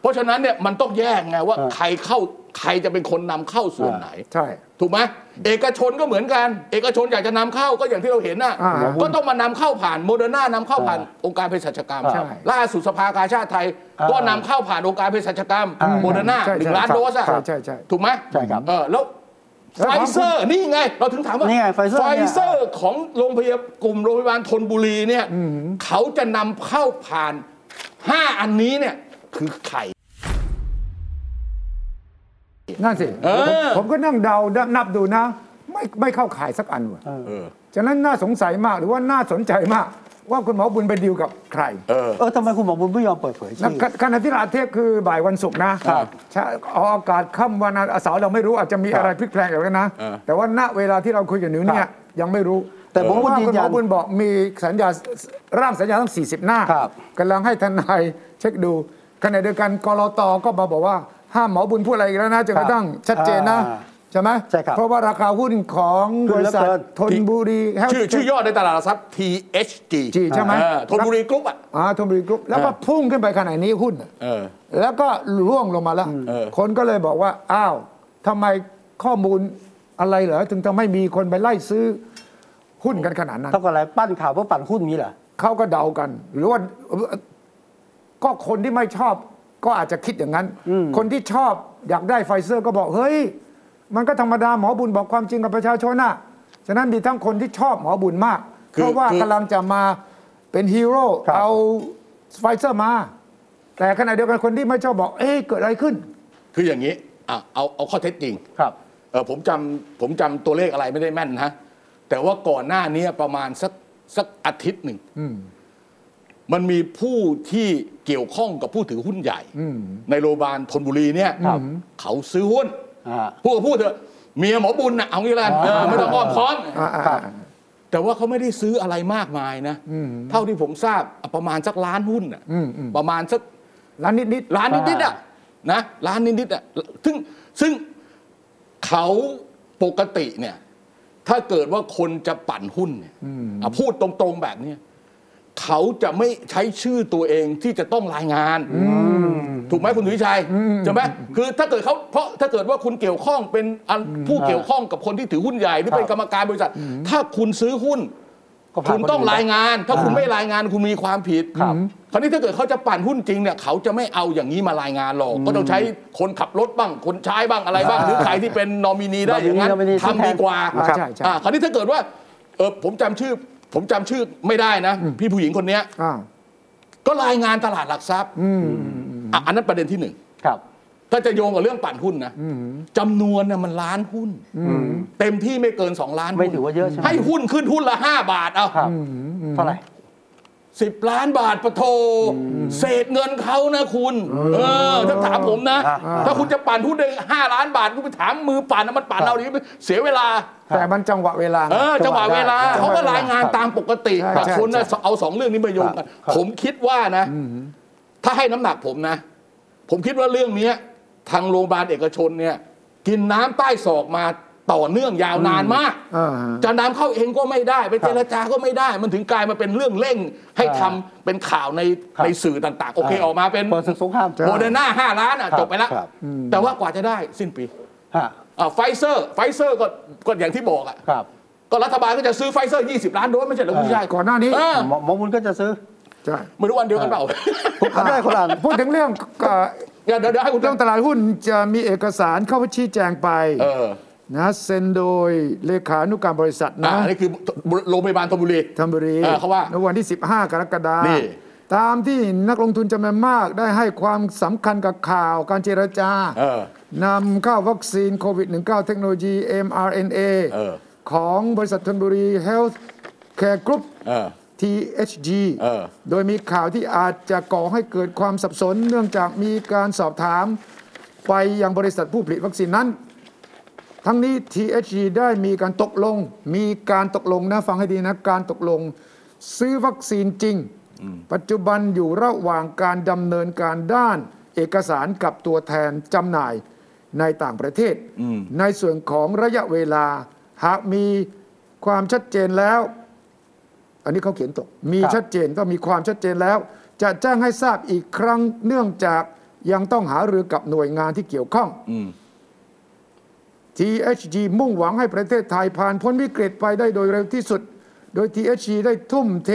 เพราะฉะนั้นเนี่ยมันต้องแยกไงว่าอ่าใครเข้าใครจะเป็นคนนำเข้าส่วนอ่าไหนใช่ถูกไหมเอกชนก็เหมือนกัน เอกชนอยากจะนำเข้าก็อย่างที่เราเห็นน่ะอ่าก็ต้องมานำเข้าผ่านโมเดอร์นานำเข้าผ่านองค์การเภสัชกรรมใช่ล่าสุดสภากาชาดไทยอ่าก็นำเข้าผ่านองค์การเภสัชกรรมอ่าโมเดอร์นาใช่หนึ่งใช่ล้านโดสอะใช่ใช่ใช่ถูกไหมใช่ครับเออแล้วแล้ว ของไฟเซอร์นี่ไง เราถึงถามว่านี่ไง Pfizer ไฟเนี่ยเซอร์ของโรงพยาบาลกลุ่มโรงพยาบาลธนบุรีเนี่ยเขาจะนำเข้าผ่านห้าอันนี้เนี่ยคือใครนั่นสิเออผมผมก็นั่งเดานับดูนะ ไม่ไม่เข้าขายสักอันว่ะเออฉะนั้นน่าสงสัยมากหรือว่าน่าสนใจมาก ว่าคุณหมอบุญไปดีลกับใครเออ เออทำไมคุณหมอบุญไม่ยอมเปิดเผยนะชื่อขขณะที่เราอัดเทปคือบ่ายวันศุกร์นะครับใช่ออกอากาศค่ำวันอาเสาร์เราไม่รู้อาจจะมีครับอะไรพลิกแปลงอย่างนั้นนะ เออ แต่ว่าณเวลาที่เราคุยกันอยู่เนี่ครัยบยังไม่รู้แต่ผมเพราะว่ายืนคุณหยัมอนบุญบอกมีสัญญาร่างสัญญาทั้ง 40 หน้าครับ กำลังให้ทนายเช็คดูขณะเดียวกันกรตก็มาบอกว่าห้ามหมอบุญพูดอะไรอีกแล้วนะจนกระทั่งชัดเจนนะ อ่า ใช่ไหมใช่ครับ เพราะว่าราคาหุ้นของขึ้บนเหลืริอษัทเกินทนบุรี Health ชื่อชื่อย่อในตลาดหลักทรัพย์ THG จีใช่ไหม เออธนบุรีกรุ๊ปอะ อ่าทนบุรีกรุ๊ปแล้วก็เออ พุ่งขึ้นไปขนาดนี้หุ้นเออ แล้วก็ร่วงลงมาแล้ว เออ คนก็เลยบอกว่า อ้าวทำไมข้อมูลอะไรเหรอ ถึงทำให้มีคนไปไล่ซื้อหุ้นกันขนาดนั้น เท่ากับอะไรปั้นข่าวเพื่อปั่นหุ้นนี้เหรอ เขาก็เดากัน หรือว่าก็คนที่ไม่ชอบก็อาจจะคิดอย่างนั้นอืมคนที่ชอบอยากได้ไฟเซอร์ก็บอก เฮ้ย มันก็ธรรมดาหมอบุญบอกความจริงกับประชาชนน่ะฉะนั้นมีทั้งคนที่ชอบหมอบุญมาก คือเพราะว่าคือ กำลังจะมาเป็นฮีโร่ครับ เอาไฟเซอร์มา แต่ขณะเดียวกันคนที่ไม่ชอบบอกเอ๊ะเกิดอะไรขึ้น คืออย่างนี้อะเอาเอาข้อเท็จจริงครับ เออผมจำผมจำตัวเลขอะไรไม่ได้แม่นนะแต่ว่าก่อนหน้านี้ประมาณสักสักอาทิตย์หนึ่งมันมีผู้ที่เกี่ยวข้องกับผู้ถือหุ้นใหญ่ในโรงพยาบาลธนบุรีเนี่ยครับ เขาซื้อหุ้นอ่า พูดก็พูดเถอะเมียหมอบุญนะเอางี้ละกันเออไม่ต้องอ้อมค้อมอ่าอ่าครับอ่า แต่ว่าเขาไม่ได้ซื้ออะไรมากมายนะเท่าที่ผมทราบอะประมาณสักล้านหุ้นน่ะอืมอืม ประมาณสักร้านนิดนิดล้านนิดๆอะนะล้านนิดๆอะซึ่งซึ่งเขาปกติเนี่ย ถ้าเกิดว่าคนจะปั่นหุ้นเนี่ยอะพูดตรงๆแบบเนี้ย เขาจะไม่ใช้ชื่อตัวเองที่จะต้องรายงาน ถูกไหมคุณสุวิชัยใช่ไหมคือถ้าเกิดเขาเพราะถ้าเกิดว่าคุณเกี่ยวข้องเป็นอันผู้เกี่ยวข้องกับคนที่ถือหุ้นใหญ่หรือเป็นครับกรรมการบริษัท ถ้าคุณซื้อหุ้นก็ผ่านคุณต้องคนอื่นรายงาน ถ้าคุณอ่าไม่รายงานคุณมีความผิดครับคราวนี้ถ้าเกิดเขาจะปั่นหุ้นจริงเนี่ยเขาจะไม่เอาอย่างนี้มารายงานหรอก ก็ต้องใช้คนขับรถบ้าง คนใช้บ้างอะไรบ้าง หรือใครที่เป็นนอมินีได้อย่างนั้นนอมินีทำดีกว่าอ่าใช่ใช่อ่าคราวนี้ถ้าเกิดว่าเออผมจำชื่อ ผมจำชื่อไม่ได้นะ พี่ผู้หญิงคนเนี้ย อ่าก็รายงานตลาดหลักทรัพย์อะอันนั้นประเด็นที่หนึ่งครับ ถ้าจะโยงกับเรื่องปั่นหุ้นนะจำนวนน่ะมันล้านหุ้นเต็มที่ไม่เกินสองล้านไม่หุ้นถือว่าเยอะใช่ไหมให้หุ้นขึ้นหุ้นละห้าบาทเอาครับ เท่าไหร่ สิบล้านบาทปะโทเศษเงินเขานะคุณ เออ ถ้าถามผมนะอ่าถ้าคุณจะปั่นหุ้นได้ห้าล้านบาทคุณไปถามมือปั่นนะมันปั่นเอาดิเสียเวลา แต่มันจังหวะเวลาไเออจังหวะเวลาจังเขาหวะก็รายงานตามปกติใช่แต่ใช่คนน่ะใช่เอาสองเรื่องนี้มาโยงกันครับผมคิดว่านะ ถ้าให้น้ำหนักผมนะ ผมคิดว่าเรื่องเนี้ยทางโรงพยาบาลเอกชนเนี่ย กินน้ำใต้ศอกมา ต่อเนื่องยาวนานมากอ่าฮะจะนำเข้าเองก็ไม่ได้ ไปเจรจาก็ไม่ได้ มันถึงกลายมาเป็นเรื่องเร่งให้ทำเป็นข่าวในครับในสื่อต่างๆ โอเคอ่าออกมาเป็นเปิดศึกสงครามใช่โมเดอร์นาห้าล้านอะครับจบไปแล้วครับแต่ว่ากว่าจะได้สิ้นปีฮะไฟเซอร์ ไฟเซอร์ก็ก็อย่างที่บอกอะครับก็รัฐบาลก็จะซื้อไฟเซอร์ 20 ล้านโดสไม่ใช่เหรอคุณชายก่อนหน้านี้เออหมอหมอบุญก็จะซื้อใช่ไม่รู้วันเดียวกันเปล่าผมก็ได้คนละอันพูดถึงเรื่องเอ่อเดี๋ยวเดี๋ยวเดี๋ยวให้คุณเรื่องตลาดหุ้นจะมีเอกสารเข้าไปชี้แจงไปเออ นะเซ็นโดยเลขานุการบริษัทอ่านะอันนี้คือโรงพยาบาลธนบุรีธนบุรีเออเขาว่าในวันที่ 15 กรกฎาคมนี่ตามที่นักลงทุนจำนวนมากได้ให้ความสำคัญกับข่าวการเจรจาเออนำเข้าวัคซีนโควิด -19 เทคโนโลยี mRNA เออของบริษัทธนบุรี Health Care Group เออ THG เออโดยมีข่าวที่อาจจะก่อให้เกิดความสับสน เนื่องจากมีการสอบถาม ไปยังบริษัทผู้ผลิตวัคซีนนั้น ทั้งนี้ THG ได้มีการตกลง มีการตกลงนะฟังให้ดีนะ การตกลง ซื้อวัคซีนจริง ปัจจุบันอยู่ระหว่างการดำเนินการด้านเอกสารกับตัวแทนจำหน่ายในต่างประเทศอืมในส่วนของระยะเวลา หากมีความชัดเจนแล้ว อันนี้เขาเขียนตก มีครับชัดเจนก็มีความชัดเจนแล้ว จะแจ้งให้ทราบอีกครั้งเนื่องจากยังต้องหารือกับหน่วยงานที่เกี่ยวข้องอืม THG มุ่งหวังให้ประเทศไทยผ่านพ้นวิกฤตไปได้โดยเร็วที่สุด โดย THG ได้ทุ่มเท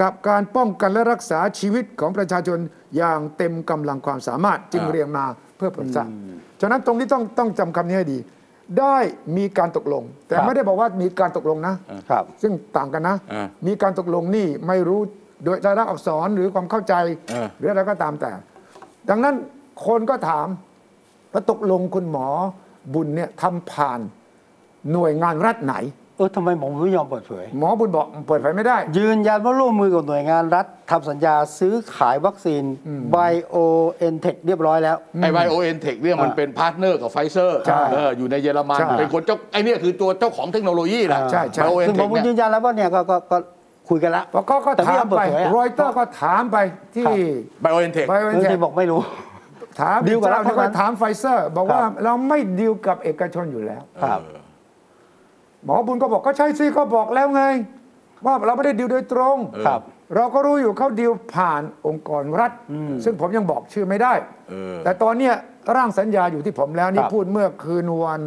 กับการป้องกันและรักษาชีวิตของประชาชนอย่างเต็มกำลังความสามารถจึงอ่าเรียงมาเพื่อโปรดทราบฉะนั้นตรงนี้ต้องต้องจำคำนี้ให้ดี ได้มีการตกลง แต่ครับไม่ได้บอกว่ามีการตกลงนะ ครับ ซึ่งต่างกันนะอ่ามีการตกลงนี่ไม่รู้โดยลายลักษณ์อักษรหรือความเข้าใจอ่าหรืออะไรก็ตามแต่ ดังนั้นคนก็ถามว่าตกลงคุณหมอ บุญเนี่ยทำผ่านหน่วยงานรัฐไหน เออทำไมหมอไม่ยอมเปิดเผย หมอบุญบอกเปิดเผยไม่ได้ ยืนยันว่าร่วมมือกับหน่วยงานรัฐทำสัญญาซื้อขายวัคซีนไบโอเอ็นเทคเรียบร้อยแล้ว ไอไบโอเอ็นเทคเนี่ยมันอ่าเป็น partner กับไฟเซอร์ใช่เอออยู่ในเยอรมัน ใช่เป็นคนเจ้าไอเนี่ยคือตัวเจ้าของเทคโนโลยีแหละใช่ใช่ ไบโอเอ็นซึ่งเทผคมเนี่ยยืนยันแล้วว่าเนี่ยก็ก็ก็คุยกันแล้ว เพราะก็ก็แต่ไม่ถายอมมเปิดไปเผยอะ รอยเตอร์ก็ถามไปที่ครับไบโอเอ็นเทค ไบโอเอเอ็นอเทที่บอกไม่รู้ ถามดีลกับรัฐเจ้าหนี่เท่าก็นั้นถามไฟเซอร์ บอกว่าครับเราไม่ดีลกับเอกชนอยู่แล้ว ครับหมอบุญก็บอกก็ใช่สิก็บอกแล้วไง ว่าเราไม่ได้ดีลโดยตรง ครับ เราก็รู้อยู่เขาดีลผ่านองค์กรรัฐ ซึ่งผมยังบอกชื่อไม่ได้ เออ แต่ตอนเนี้ยร่างสัญญาอยู่ที่ผมแล้วนี่ครับ พูดเมื่อคืนวัน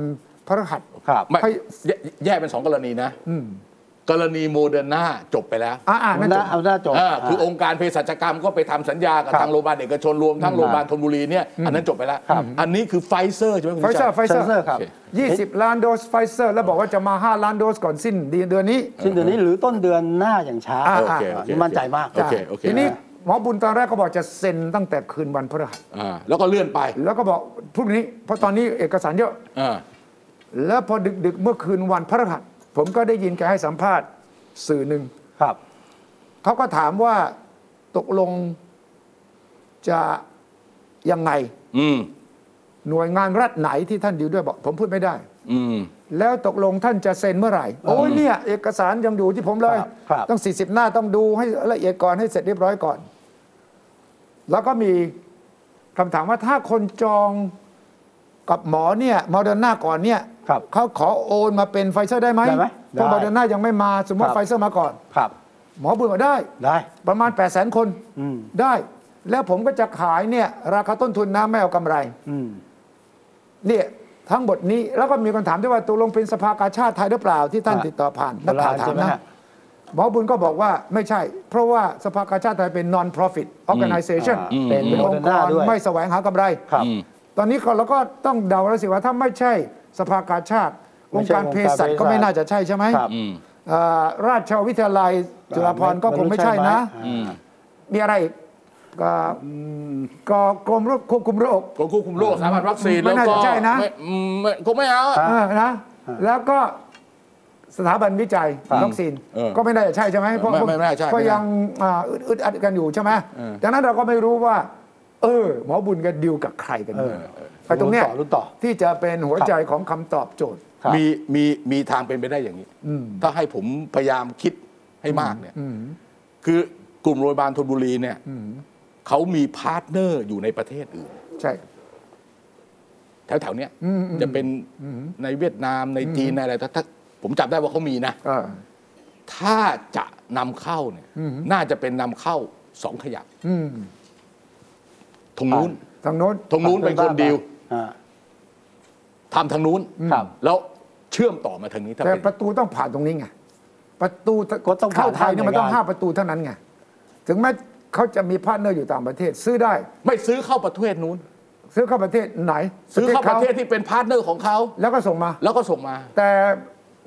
พฤหัส ครับ ไม่ให้ แยแยกเป็นสองกรณีนะอืม กรณีโมเดอร์นาจบไปแล้วอ่าอ่านั่นจน่าบเอาหน้าจบ อ่าคือองค์การเภสัชกรรมก็ไปทำสัญญากับครับทางโรงพยาบาลเอกชนรวมทั้งโรงพยาบาลธนบุรีเนี่ยอันนั้นจบไปแล้ว ครับ อันนี้คือไฟเซอร์ใช่ไหมไฟเซอร์ชัยไฟเซอร์ไฟเซอร์ครับโอเค20 ล้านโดสไฟเซอร์ แล้วบอกว่าจะมา 5 ล้านโดสก่อนสิ้นเดือนนี้ซึ่งเดือนนี้หรือต้นเดือนหน้าอย่างช้าอ่า โอเคโอเคนี่มั่นใจมาก โอเคโอเคทีนี้หมอบุญตอนแรกก็บอกจะเซ็นตั้งแต่คืนวันพฤหัสอ่าแล้วก็เลื่อนไปแล้วก็บอกพรุ่งนี้เพราะตอนนี้เอกสารเยอะ อ่าแล้วพอดึกๆเมื่อคืนวันพฤหัส ผมก็ได้ยินแกให้สัมภาษณ์สื่อหนึ่งครับเขาก็ถามว่าตกลงจะยังไง อืมหน่วยงานรัฐไหนที่ท่านดีลด้วยบอก ผมพูดไม่ได้ อืม แล้วตกลงท่านจะเซ็นเมื่อไหร่ โอ้ยเนี่ย เอกสารยังอยู่ที่ผมเลย ครับครับ ต้อง 40 หน้าต้องดูให้ละเอียดก่อนให้เสร็จเรียบร้อยก่อน แล้วก็มีคำถามว่าถ้าคนจองกับหมอเนี่ยโมเดอร์นาก่อนเนี่ย ครับเขาขอโอนมาเป็นไฟเซอร์ได้ไหมได้ไหมเพราะได้โมเดอร์นายังไม่มาสมมติครับไฟเซอร์มาก่อนครับ หมอบุญบอกได้ได้ ประมาณ 8 0 0 0 0 0 คนอืมได้ แล้วผมก็จะขายเนี่ย ราคาต้นทุนนะไม่เอากำไรอืมเนี่ยทั้งหมดนี้แล้วก็มีคนถามด้วยว่าตกลงเป็นสภากาชาดไทยหรือเปล่าที่ท่านอะติดต่อผ่านนักข่าวถามใช่ไหมนะฮะหมอบุญก็บอกว่าไม่ใช่ เพราะว่าสภากาชาติไทยเป็น non profit organization อ่าเป็นเป็นองค์ก Moderna รด้วยไม่แสวงหากำไรครับอืมตอนนี้ก็เราก็ต้องเดาแล้วสิว่าถ้าไม่ใช่ สภากาชาติไม่องค์ใช่การเภสัชองค์การเภสัชก็ไม่น่าจะใช่ใช่ไหมครับอืมเอ่อราชวิทยาลัยจุฬาภรณ์ก็คงไม่ใช่นะอืมมีอะไรอีกก็ก็กรมควบคุมโรคกรมควบคุมโรคสถาบันวัคซีนไม่แล้วน่าก็จะใช่นะไม่อืมไม่คงไม่เอาอะอ่าเออนะแล้วก็สถาบันวิจัยครับวัคซีนเออก็ไม่น่าจะใช่ใช่ไหมเพราะไม่ไม่ไม่น่าใช่เพราะไม่น่ายังอ่าอึดอึดอัดกันอยู่ใช่ไหมเออดังนั้นเราก็ไม่รู้ว่า เออ หมอบุญกันดิวกับใครกันเออ ไอ้ตรงเนี้ยรุ่นต่อที่จะเป็นหัวใจของคำตอบโจทย์ครับมีมีมีทางเป็นไปได้อย่างนี้ อืม ถ้าให้ผมพยายามคิดให้มากเนี่ย อืมคือกลุ่มโรงพยาบาลธนบุรีเนี่ยอืมเขามี partner อยู่ในประเทศอื่น ใช่ แถวๆเนี้ยอืมอืมจะเป็นในเวียดนามในจีนในอะไรถ้าถ้าผมจับได้ว่าเขามีนะเออถ้าจะนำเข้าเนี่ยอืม น่าจะเป็นนำเข้าสองขยักอืมทางนู้นทางโน้น ทางนู้นเป็นคนดีลอ่า ทำทางนู้นครับแล้วเชื่อมต่อมาทางนี้ถ้าแต่เป็นประตูต้องผ่านตรงนี้ไงประตูก็ต้องผ่านเข้าไทยเนี่ยมันต้องทางห้าประตูเท่านั้นไงถึงแม้เขาจะมี partner อยู่ต่างประเทศ ซื้อได้ ไม่ซื้อเข้าประเทศนู้น ซื้อเข้าประเทศไหนซื้อเข้าประเทศที่เป็น partner ของเขาแล้วก็ส่งมา แล้วก็ส่งมา แต่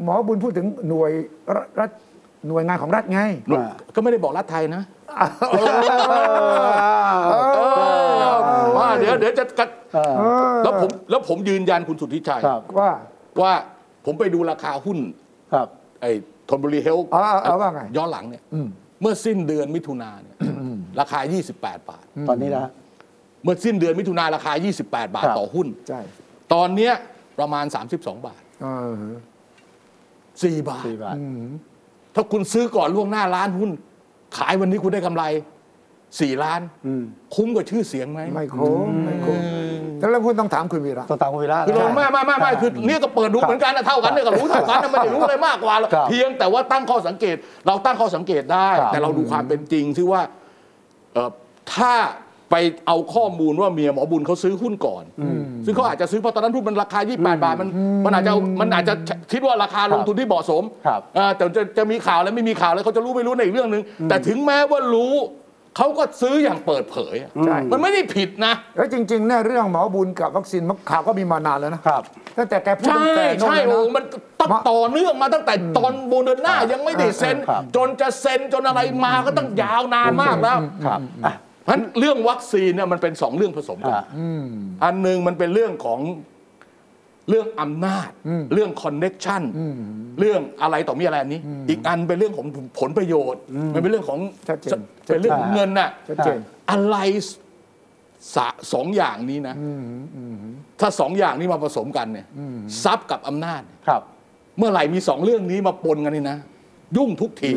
หมอบุญพูดถึงหน่วยรัฐหน่วยงานของรัฐไงอ่าก็ไม่ได้บอกรัฐไทยนะว่าเดี๋ยวเดี๋ยวจะกัด เออ แล้วผมแล้วผมยืนยันคุณสุทธิชัยครับ ว่าว่าผมไปดูราคาหุ้นครับ ไอ้ทนบุรีเฮลอ๋อเอาว่าไง ย้อนหลังเนี่ย อืมเมื่อสิ้นเดือนมิถุนาเนี่ยราคา 28 บาท ตอนนี้นะเมื่อสิ้นเดือนมิถุนาราคา 28 บาทครับ ต่อหุ้น ใช่ตอนเนี้ยประมาณ 32 บาทเออ4บาท สี่บาทอืมถ้าคุณซื้อก่อนล่วงหน้าล้านหุ้น ขายวันนี้คุณได้กำไร สี่ล้านอืมคุ้มกับชื่อเสียงไหมไม่โค้งไม่โค้งแต่แล้วคุณต้องถามคุณวีระตัวตามคุณวีระคือเราไม่ไม่ไม่ไม่คือเนี่ยก็เปิดดูเหมือนกันนะเท่ากันเนี่ยก็รู้เท่ากันนะไม่ได้รู้อะไรมากกว่าหรอกครับเพียงแต่ว่าตั้งข้อสังเกต เราตั้งข้อสังเกตได้ครับแต่เราดูความเป็นจริงที่ว่าเอ่อถ้าไปเอาข้อมูลว่าเมียหมอบุญเขาซื้อหุ้นก่อน ซึ่งเขาอาจจะซื้อเพราะตอนนั้นหุ้นมันราคา 28 บาท มันมันอาจจะมันอาจจะคิดว่าราคาลงทุนที่เหมาะสมครับเอ่อแต่จะจะมีข่าวแล้วไม่มีข่าวแล้วเขาจะรู้ไม่รู้ในอีกเรื่องหนึ่งแต่ถึงแม้ว่ารู้ เขาก็ซื้ออย่างเปิดเผยอะใช่ มันไม่ได้ผิดนะ แล้วจริงๆเนี่ยเรื่องหมอบุญกับวัคซีนข่าวก็มีมานานแล้วนะครับ ตั้งแต่แกพูดใช่ตั้งแต่โน่นใช่เลยโอ้นะ มันต้องมาต่อเนื่องมาตั้งแต่ตอนโมเดอร์นายังไม่ได้เซ็น ครับ จนจะเซ็นจนอะไรมาก็ตั้งยาวนานมากแล้ว ครับอะ เพราะฉะนั้นเรื่องวัคซีนเนี่ยมันเป็นสองเรื่องผสมกัน อะอันหนึ่งมันเป็นเรื่องของ เรื่องอำนาจ เรื่อง connection เรื่องอะไรต่อมิอะไรอันนี้ อีกอันเป็นเรื่องของผลประโยชน์ มันเป็นเรื่องของชัดเจนเป็นเรื่องของเงินน่ะชัดเจนอะไรสะสองอย่างนี้นะถ้าสองอย่างนี้มาผสมกันเนี่ยทรัพย์กับอำนาจ ครับ เมื่อไหร่มีสองเรื่องนี้มาปนกันนี่นะ ยุ่งทุกที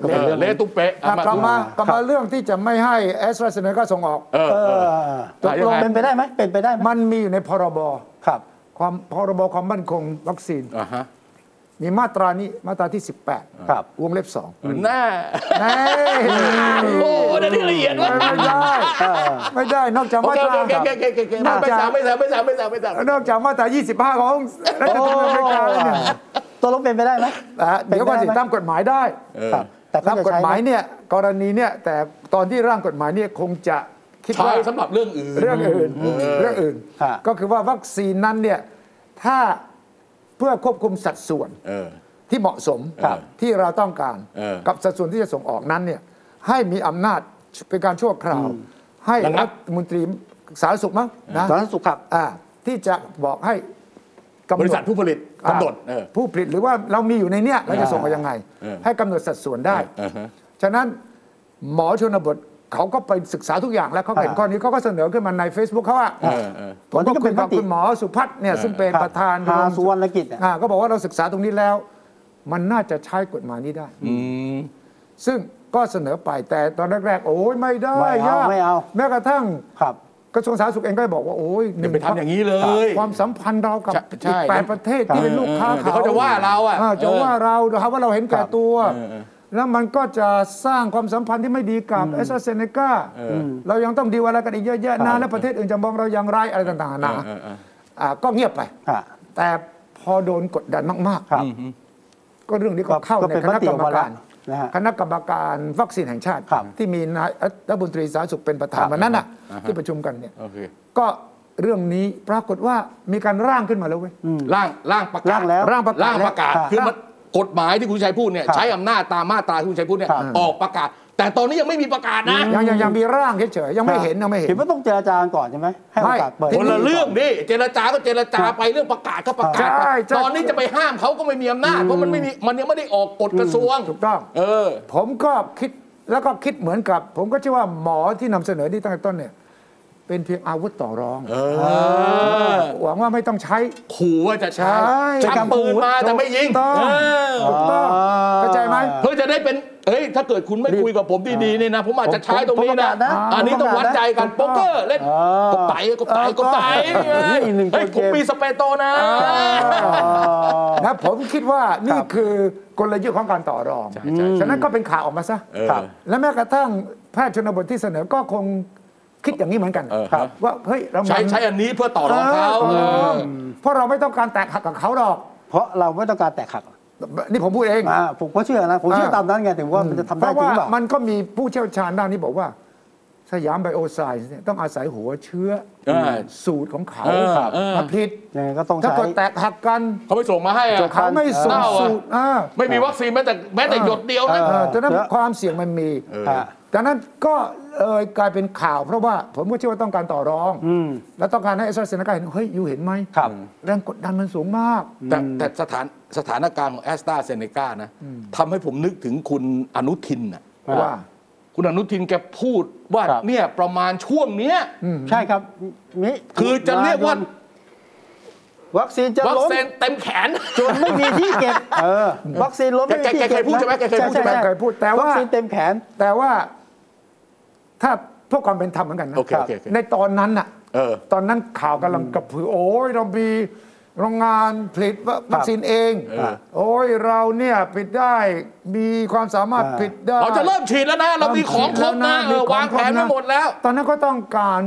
เละเออเละตุ๊เป๊ะอะอะกลับมามากลับมาเรื่องที่จะไม่ให้แอสตราเซเนกาส่งออกเออเอเอออตกลงยังไงเป็นไปได้ไหมเป็นไปได้ไหมมันมีอยู่ในพรบครับ ความพรบความมั่นคงวัคซีนอ่าฮะมีมาตรานี้มาตราที่ 18 ครับ วงเล็บสองแน่แน่โอ้โหนั่นนี่ละเอียดวะไม่ได้เออไม่ได้ นอกจากโอมาเคตราโอเคโอเคโอเคโอเคไม่สามไม่สามไม่สามไม่สามไม่สามนอกจากมาตรา 25 ของรัฐธรรมนูญอเมริกาแล้วเนี่ยตัวลงเป็นไปได้ไหมอะเดี๋ยวก่อนสิเป็นไปได้ไหมตามกฎหมายได้เออครับ แต่เขาตามจะกฎใช้หมายเนี่ยกรณีเนี่ยแต่ตอนที่ร่างกฎหมายเนี่ยคงจะคิดใช้ว่าสำหรับเรื่องอื่น เรื่องอื่นเรื่องอื่น ฮะ ก็คือว่าวัคซีนนั้นเนี่ยถ้าเพื่อควบคุมสัดส่วนเออ ที่เหมาะสมครับที่เราต้องการเออกับสัดส่วนที่จะส่งออกนั้นเนี่ยให้มีอำนาจเป็นการชั่วคราว ให้ระงัรับฐมนตรีสาธารณสุขมั้งนะ สาธารณสุขครับ อ่าที่จะบอกให้กำหนด บริษัทผู้ผลิตกำหนดเออผู้ผลิตหรือว่าเรามีอยู่ในเนี้ยเราจะส่งไปยังไงเออให้กำหนดสัดส่วนได้เออฮะฉะนั้นหมอชนบทเขาก็ไปศึกษาทุกอย่างแล้วเขาเห็นอ่าข้อนี้เขาก็เสนอขึ้นมาใน Facebook เขาว่าเออเออผมก็คุยกับวันนี้ก็เป็นมติคุณหมอสุพัฒน์เนี่ยซึ่งเป็นครับประธานหาสุวรรณกิจอะอ่าก็บอกว่าเราศึกษาตรงนี้แล้ว มันน่าจะใช้กฎหมายนี้ได้อืมซึ่งก็เสนอไปแต่ตอนแรกๆโอ้ยไม่ได้ไม่เอายากไม่เอาแม้กระทั่งครับ กระทรวงสาธารณสุขเองก็บอกว่าโอ้ยอย่าไปทำอย่างนี้เลย ความสัมพันธ์เรากับใช่ใช่อีกแปดประเทศที่เป็นลูกค้าเออเดี๋ยวเขาจะว่าเราอะจะเออว่าเรานะครับว่าเราเห็นแก่ตัวเออเออแล้วมันก็จะสร้างความสัมพันธ์ที่ไม่ดีกับเอสเซเนกาเออเรายังต้องดีลอะไรกันอีกเยอะแยะครับนะแล้วประเทศอื่นจะมองเราอย่างไรอะไรต่างๆนานาเออเอออ่าก็เงียบไปฮะแต่พอโดนกดดันมากครับๆก็เรื่องนี้ก็เข้าก็ในเป็นคณะกรรมมติออกมาแล้กาวร นะฮะคณะกรรมการวัคซีนแห่งชาติ ครับที่มีนายรัฐมนตรีสาธารณสุขเป็นประธานครับวันนั้นน่ะอ่าฮะ ที่ประชุมกันเนี่ยโอเคก็เรื่องนี้ปรากฏว่ามีการร่างขึ้นมาแล้วเว้ย ร่างร่างประกาศร่างแล้วร่างประกาศร่างประกาศแล้วคือมันกฎหมายที่คุณชัยพูดเนี่ยครับใช้อำนาจตามมาตราที่คุณชัยพูดเนี่ยครับ ออกประกาศ แต่ตอนนี้ยังไม่มีประกาศนะยังยังยังมีร่างเฉยๆยังไม่เห็นยังไม่เห็นเห็นว่าต้องเจรจาก่อนใช่ไหมให้โอกาสไม่เปิดคนละเรื่องดิเจรจาก็เจรจาไปเรื่องประกาศก็ประกาศใช่ใช่ตอนนี้จะไปห้ามเขาก็ไม่มีอำนาจเพราะมันไม่มีมันยังไม่ได้ออกกฎกระทรวงถูกต้องเออ ผมก็คิดแล้วก็คิดเหมือนกับ ผมก็เชื่อว่าหมอที่นำเสนอที่ตั้งแต่ต้นเนี่ยเป็นเพียงอาวุธต่อรองเออหวังว่าไม่ต้องใช้ขู่ว่าจะใช้ใช่ชักปืนมาแต่ไม่ยิงถูกต้องเออถูกต้องเข้าใจไหมเพื่อจะได้เป็น เฮ้ยถ้าเกิดคุณไม่คุยกับผมดีๆนี่นะ ผมอาจจะใช้ตรงนี้นะผมประกาศนะอันนี้ต้องวัดใจกันถูโป๊กกต้องเกอร์เล่นเออกบไตกบไตกบไตเอออีกหนึ่งเฮ้ยเกผมมมีสเปโตนะนะผมคิดว่านี่ครับคือกลยุทธ์ของการต่อรองใช่ใช่ฉะนั้นก็เป็นข่าวออกมาซะเออครับและแม้กระทั่งแพทย์ชนบทที่เสนอก็คงคิดอย่างนี้เหมือนกันเออครับว่าเฮ้ยเราใช้ใช้อันนี้เพื่อต่อรองเขาเออเออเพราะเราไม่ต้องการแตกหักกับเขาหรอก เพราะเราไม่ต้องการแตกหัก นี่ผมพูดเองอ่าผมก็เชื่อนะ ผมเชื่ออ่าตามนั้นไงถึงว่ามันจะทำเพได้ราะจริงว่าหรือเปล่ามันก็มีผู้เชี่ยวชาญด้านนี้บอกว่า สยามไบโอไซน์เนี่ยต้องอาศัยหัวเชื้อเออสูตรของเขาเออเออมาผลิตยังไงก็ต้องถ้าใช้เกิดแตกหักกันเขาไปส่งมาให้อะเขาไม่ส่งเน่าอะสูตรอ่าไม่มีวัคซีนแม้แต่แม้แต่หยดเดียวนะเอเออฉะนั้นเออความเสี่ยงมันมี เออฮะดังนั้นก็เอยกลายเป็นข่าวเพราะว่าผมก็เชื่อว่าต้องการต่อรอง อืม แล้วต้องการให้เอสเซนกาเห็นเฮ้ยอยู่เห็นไหมครับแรงกดดันมันสูงมาก แต่แต่สถานสถานการณ์ของแอสตราเซเนกานะทำให้ผมนึกถึงคุณอนุทินน่ะอ่าว่า คุณอนุทินแกพูดว่าครับ เนี่ยประมาณช่วงเนี้ย ใช่ครับมิคือจะเรียกว่า วัคซีนจะวัคล้มซีนเต็มแขน จนไม่มีที่เก็บ เออ วัคซีนล้มไม่มีที่แกแกเก็บเคยพูดใช่ไหมแกเคยพูดใช่ไหมเคยพูดแต่ว่า วัคซีนเต็มแขน แต่ว่า ถ้าเพื่อความเป็นธรรมเหมือนกันนะโอเคโอเคโอเค ในตอนนั้นน่ะเออ ตอนนั้นข่าวกำลังกระพือโอ้ยเรามีโรงงานผลิตวัคซีนเอง เออ โอ้ยเราเนี่ยผลิตได้มีความสามารถอ่า ผลิตได้ เราจะเริ่มฉีดแล้วนะ เรามีของครบนะเริ่เอมฉีดแล้วนะมีของอวางแผนครบนะไว้หมดแล้ว ตอนนั้นก็ต้องการ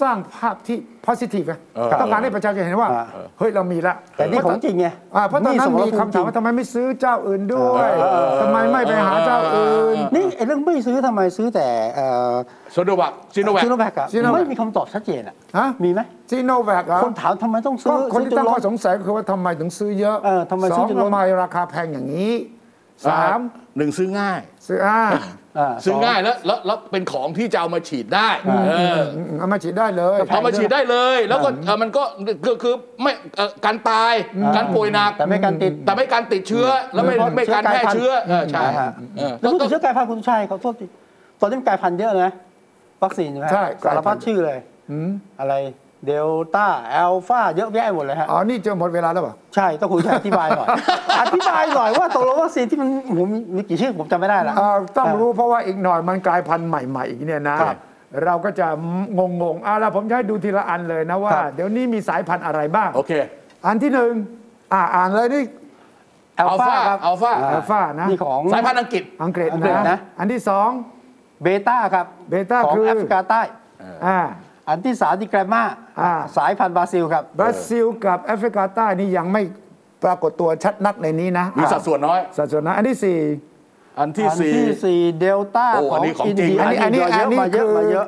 สร้างภาพที่ positive ไงเออต้องการให้ประชาชนเห็นว่าอ่า เฮ้ย เรามีละแต่นี่ของจริงไงอ่าเพราะตอนนั้นมีคำถามว่าทำไมไม่ซื้อเจ้าอื่นด้วยทำไมไม่ไปหาเจ้าอื่น นี่ไอ้เรื่องไม่ซื้อทำไมซื้อแต่เอ่อโซโนวัคซิโนแวคซิโนแวคอะ Sinovac ไม่มีคำตอบชัดเจนอะฮะมีไหมซีโนแวคเหรอคนถามทำไมต้องซื้ก็อคนที่ซื้อจตั้งล้ข้อสงสัยก็คือว่าทำไมถึงซื้อเยอะเออทำไมสซื้อองจนล้มทำไมราคาแพงอย่างนี้ สามหนึ่งซื้อง่าย ซื้ออ่าอ่าซื้อง่ายแล้วแล้วแล้วเป็นของที่จะเอามาฉีดได้เอออืมเอามาฉีดได้เลยเอามาฉีดได้เลย แล้วก็เออมันก็คือคือไม่เอ่อการตายการป่วยหนักแต่ไม่การติด แต่ไม่การติดเชื้อ แล้วไม่เพราะไม่การแพร่เชื้เชื้ออกลายพันธุ์เออใช่นะฮะเออแล้วพูดก็ถึงเชื้อกลายพันธุ์คุณชัยเขาโทษทีตอนนี้มันกลายพันธุ์เยอะนะวัคซีนใช่ไหมใช่สารพัดชื่อเลยอืมอะไร เดลต้าแอลฟาเยอะแยะหมดเลยฮะ อ๋อ นี่เจอหมดเวลาแล้วเปล่า ใช่ ต้องคุณชัยอธิบายหน่อย อธิบายหน่อยว่าตกลงวัคซีนที่มันโอ้โหมีมีกี่ชื่อผมจำไม่ได้ละ เอ่อต้องรู้เพราะว่าอีกหน่อยมันกลายพันธุ์ใหม่ๆอีกเนี่ยนะ ครับเราก็จะงงๆอะแล้วผมจะให้ดูทีละอันเลยนะว่า ครับ เดี๋ยวนี้มีสายพันธุ์อะไรบ้าง โอเค อันที่หนึ่งอ่าอ่านเลยนี่แอลฟา Alpha ครับ Alpha า Alpha นะนี่ของ สายพันธุ์อังกฤษ อังกฤษอังกฤษนะ นะ อันที่สอง เบต้าครับเบต้าของคือ แอฟริกาใต้ อ่า อันที่สามที่แกรมมาอ่า สายพันธุ์บราซิลครับ บราซิลกับแอฟริกาใต้นี่ยังไม่ปรากฏตัวชัดนักในนี้นะมีสัดส่วนน้อย สัดส่วนนะอันที่สี่ อันที่อันสี่ ที่สี่เดลต้าโอ้ขอัอนงนี้ของอินจริง เดียอันนี้อันนี้เยอันอะนี้มาเยคือะอมาเยอะ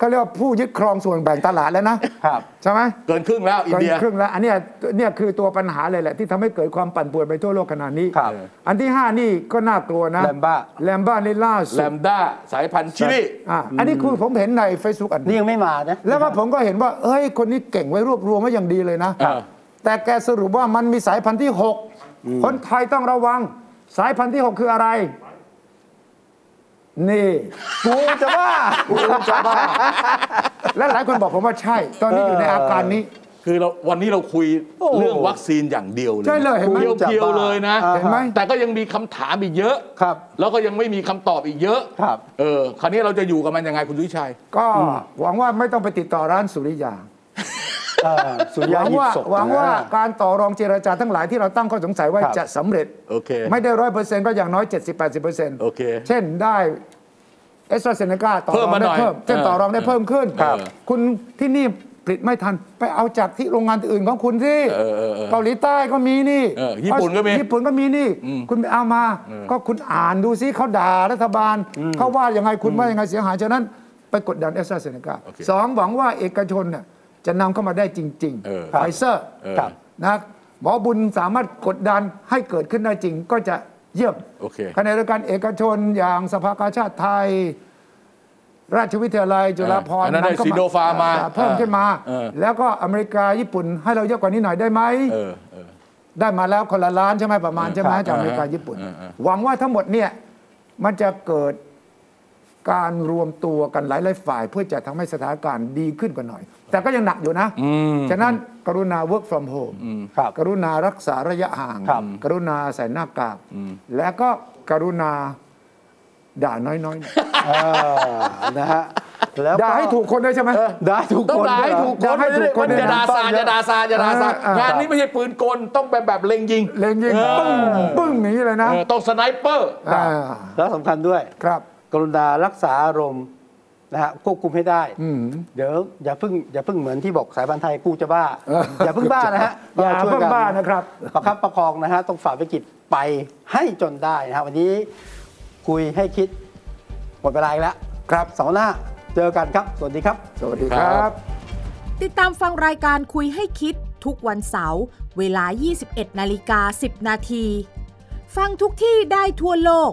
ก็เรียกว่าผู้ยึดครองส่วนแบ่งตลาดแล้วนะครับใช่ไหมเกินครึ่งแล้วอินเดียครึ่งแล้วอันเนี้ยเนี่ยคือตัวปัญหาเลยแหละ ที่ทำให้เกิดความปั่นป่วนไปทั่วโลกขนาดนี้ครับอันที่ห้านี่ก็น่ากลัวนะแลมบ้าแลมบ้านี่ล่าสุแลดมด้าสายพันธุ์ชิลีอะอันนี้คือผมเห็นใน Facebook อันนี่ยังไม่มานะแล้วก็ผมก็เห็นว่าเอ้ยคนนี้เก่งไว้รวบรวมไว้อย่างดีเลยนะครับแต่แกสรุปว่ามันมีสายพันธุ์ที่หกคนไทยต้องระวัง สายพันธุ์ที่หกคืออะไร นี่กูจะว่าและหลายคนบอกผมว่าใช่ ตอนนี้อยู่ในอาการนี้ คือเราวันนี้เราคุยโอ้โหเรื่องวัคซีนอย่างเดียวเลยใช่เลยเห็นไหมเพียวๆเลยนะอ่าเห็นไหมแต่ก็ยังมีคำถามอีกเยอะครับ แล้วก็ยังไม่มีคำตอบอีกเยอะครับ เออคราวนี้เราจะอยู่กับมันยังไงคุณวิชัย ก็หวังว่าไม่ต้องไปติดต่อร้านสุริยาเออ สุริหยาวังหยิบว่าศพหวังว่าอ่การต่อรองเจรจาทั้งหลายที่เราตั้งข้อสงสัยว่าครับจะสำเร็จ โอเค ไม่ได้ร้อยเปอร์เซ็นต์ก็อย่างน้อย 70-80%โอเคเช่นได้เอสตราเซเนกาต่อเพิ่รมองมาได้หน่อยเพิ่มเช่นเออต่อรองได้เพิ่มขึ้นครับคุณที่นี่ผลิตไม่ทันไปเอาจากที่โรงงานอื่นของคุณที่เออเออเออเกาหลีใต้ก็มีนี่เออญี่ปุ่นก็มีญี่ปุ่นก็มีนี่อืมคุณไปเอามาเออก็คุณอ่านดูซิเขาด่ารัฐบาลเขาว่ายังไงคุณว่ายังไงเสียหายฉะนั้นไปกดดันเอสตราเซเนกาโอเค สองหวังว่าเอกชนเนี่ย จะนำเข้ามาได้จริงเออ ๆไฟเซอร์เออ ครับ นะหมอบุญสามารถกดดันให้เกิดขึ้นได้จริงก็จะเยี่ยมโอเค ขณะเดียวกันเอกชนอย่างสภากาชาติไทย ราชวิทยาลัยจุฬาภรณ์อันนั้นได้ำเข้ซีโนฟาร์มมาเพิ่มขึ้นมา เออ แล้วก็อเมริกาญี่ปุ่นให้เราเยอะกว่านี้หน่อยได้ไหม เออเออ ได้มาแล้วคนละล้านใช่ไหมประมาณใช่ไหมครับจากอเมริกาญี่ปุ่นเออเออ หวังว่าทั้งหมดเนี่ยมันจะเกิด การรวมตัวกันหลายๆฝ่าย เพื่อจะทำให้สถานการณ์ดีขึ้นกว่าหน่อย แต่ก็ยังหนักอยู่นะอืมฉะนั้นกรุณา work from home ครับกรุณารักษาระยะห่างครับกรุณาใส่หน้ากาก และก็กรุณาด่าน้อยๆหน่อยเออนะฮะแล้วด่าให้ถูกคนด้วยใช่ไหมด่าถูกต้องคนด่าให้ถูกคนด่าให้ถูกคนอย่าด่าซาอย่าด่าซาอย่าด่าซาเออเอองานนี้ไม่ใช่ปืนกลต้องแบบแบบเล็งยิง เล็งยิงเออปึ้งปึ้งอย่างนี้เลยนะเออต้อง sniperอ่าแล้วสำคัญด้วยครับ กรุณารักษาอารมณ์นะฮะควบคุมให้ได้อืมเดี๋ยวอย่าเพิ่งอย่าเพิ่งเหมือนที่บอกสายพันธุ์ไทยกูจะบ้าเอออย่าเพิ่งบ้านะฮะอย่าช่วยเพิ่งกันบ้านะครับประคับประคองนะฮะต้องฝ่าวิกฤตไปให้จนได้นะฮะวันนี้คุยให้คิดหมดเวลาอีกแล้วครับเสาร์หน้าเจอกันครับ สวัสดีครับ สวัสดีครับ ติดตามฟังรายการคุยให้คิดทุกวันเสาร์เวลา 21นาฬิกา10 นาที ฟังทุกที่ได้ทั่วโลก